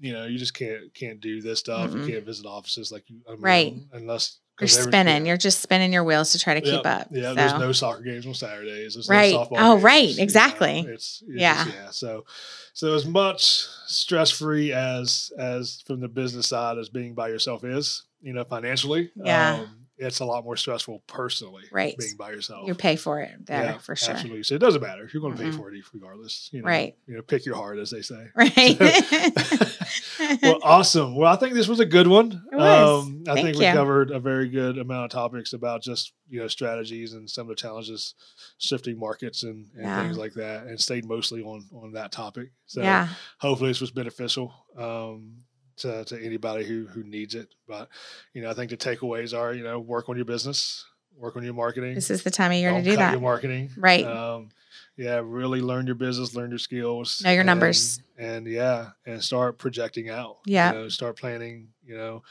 [SPEAKER 1] You know, you just can't can't do this stuff.
[SPEAKER 2] Mm-mm.
[SPEAKER 1] You can't visit offices like you on your
[SPEAKER 2] Right.
[SPEAKER 1] unless
[SPEAKER 2] You're spinning. You're just spinning your wheels to try to keep
[SPEAKER 1] Yeah,
[SPEAKER 2] up.
[SPEAKER 1] Yeah,
[SPEAKER 2] so.
[SPEAKER 1] there's no soccer games on Saturdays. There's
[SPEAKER 2] Right.
[SPEAKER 1] No softball
[SPEAKER 2] Oh,
[SPEAKER 1] games,
[SPEAKER 2] right.
[SPEAKER 1] you know,
[SPEAKER 2] Exactly.
[SPEAKER 1] It's, it's
[SPEAKER 2] Yeah.
[SPEAKER 1] yeah. So, so as much stress free as as from the business side as being by yourself is, you know, financially.
[SPEAKER 2] Yeah.
[SPEAKER 1] Um, it's a lot more stressful personally,
[SPEAKER 2] Right.
[SPEAKER 1] Being by yourself.
[SPEAKER 2] You pay for it there for sure.
[SPEAKER 1] Absolutely. So it doesn't matter. You're going to pay
[SPEAKER 2] Mm-mm.
[SPEAKER 1] for it regardless. You know,
[SPEAKER 2] Right.
[SPEAKER 1] You know, pick your heart, as they say.
[SPEAKER 2] Right.
[SPEAKER 1] well, awesome. Well, I think this was a good one.
[SPEAKER 2] It was.
[SPEAKER 1] Um, I
[SPEAKER 2] Thank
[SPEAKER 1] think we
[SPEAKER 2] you.
[SPEAKER 1] covered a very good amount of topics about just you know strategies and some of the challenges shifting markets and, and
[SPEAKER 2] Yeah.
[SPEAKER 1] things like that, and stayed mostly on on that topic. So
[SPEAKER 2] yeah.
[SPEAKER 1] hopefully this was beneficial um, to to anybody who who needs it. But you know, I think the takeaways are you know work on your business, work on your marketing.
[SPEAKER 2] This is the time of year to
[SPEAKER 1] don't
[SPEAKER 2] do
[SPEAKER 1] cut
[SPEAKER 2] that.
[SPEAKER 1] Your marketing,
[SPEAKER 2] Right.
[SPEAKER 1] Um, yeah, really learn your business, learn your skills,
[SPEAKER 2] Know your
[SPEAKER 1] and-
[SPEAKER 2] numbers.
[SPEAKER 1] and yeah, and start projecting out.
[SPEAKER 2] Yeah.
[SPEAKER 1] you know, start planning. You know,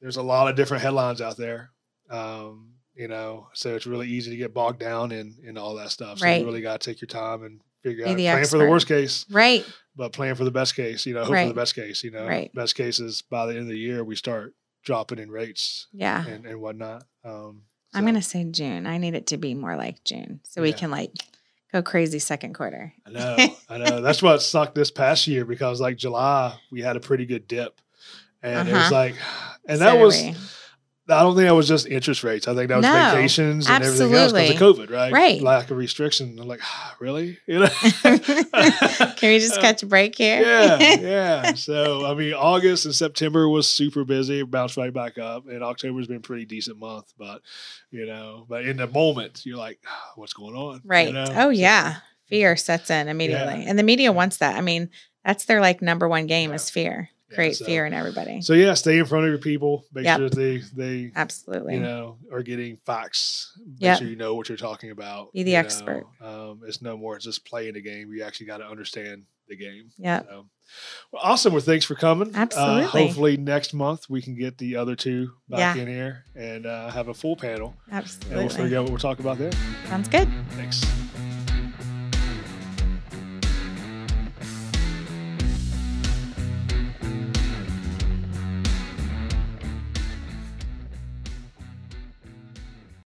[SPEAKER 1] there's a lot of different headlines out there. Um, you know, so it's really easy to get bogged down in in all that stuff. So
[SPEAKER 2] Right.
[SPEAKER 1] you really got to take your time and figure
[SPEAKER 2] Be
[SPEAKER 1] out
[SPEAKER 2] the
[SPEAKER 1] plan for the worst case,
[SPEAKER 2] Right.
[SPEAKER 1] But plan for the best case. You know, hope for the best case. You know,
[SPEAKER 2] Right.
[SPEAKER 1] best case is by the end of the year we start dropping in rates
[SPEAKER 2] Yeah.
[SPEAKER 1] and and whatnot. Um,
[SPEAKER 2] I'm gonna say June. I need it to be more like June, so we
[SPEAKER 1] Yeah.
[SPEAKER 2] can like go crazy second quarter.
[SPEAKER 1] I know, I know. That's what sucked this past year because like July we had a pretty good dip, and it was
[SPEAKER 2] Uh-huh.
[SPEAKER 1] like, and that
[SPEAKER 2] do
[SPEAKER 1] was. I don't think that was just interest rates. I think that was
[SPEAKER 2] No,
[SPEAKER 1] vacations and everything else because of. COVID, right?
[SPEAKER 2] Right.
[SPEAKER 1] Lack of restriction. I'm like, "Ah, really? You know?
[SPEAKER 2] can we just catch a break here?
[SPEAKER 1] yeah, yeah. So I mean, August and September was super busy, bounced right back up, and October's been a pretty decent month. But you know, but in the moment, you're like, "Ah, what's going on? You
[SPEAKER 2] Right.
[SPEAKER 1] know?
[SPEAKER 2] Oh
[SPEAKER 1] So,
[SPEAKER 2] yeah. Fear sets in immediately. And the media wants that. I mean, that's their like number one game
[SPEAKER 1] Yeah.
[SPEAKER 2] is fear. Create
[SPEAKER 1] so-
[SPEAKER 2] fear in everybody.
[SPEAKER 1] So yeah, stay in front of your people. Make
[SPEAKER 2] Yep.
[SPEAKER 1] sure they they
[SPEAKER 2] Absolutely.
[SPEAKER 1] you know are getting facts. Make
[SPEAKER 2] Yep.
[SPEAKER 1] sure you know what you're talking about.
[SPEAKER 2] Be the expert.
[SPEAKER 1] Um, it's no more just playing the game. You actually got to understand the game.
[SPEAKER 2] Yeah.
[SPEAKER 1] So, well, awesome. Well, thanks for coming.
[SPEAKER 2] Absolutely.
[SPEAKER 1] Uh, hopefully next month we can get the other two back
[SPEAKER 2] Yeah.
[SPEAKER 1] in here and uh, have a full panel, Absolutely. and we'll figure out what we're talking about there.
[SPEAKER 2] Sounds good.
[SPEAKER 1] Thanks.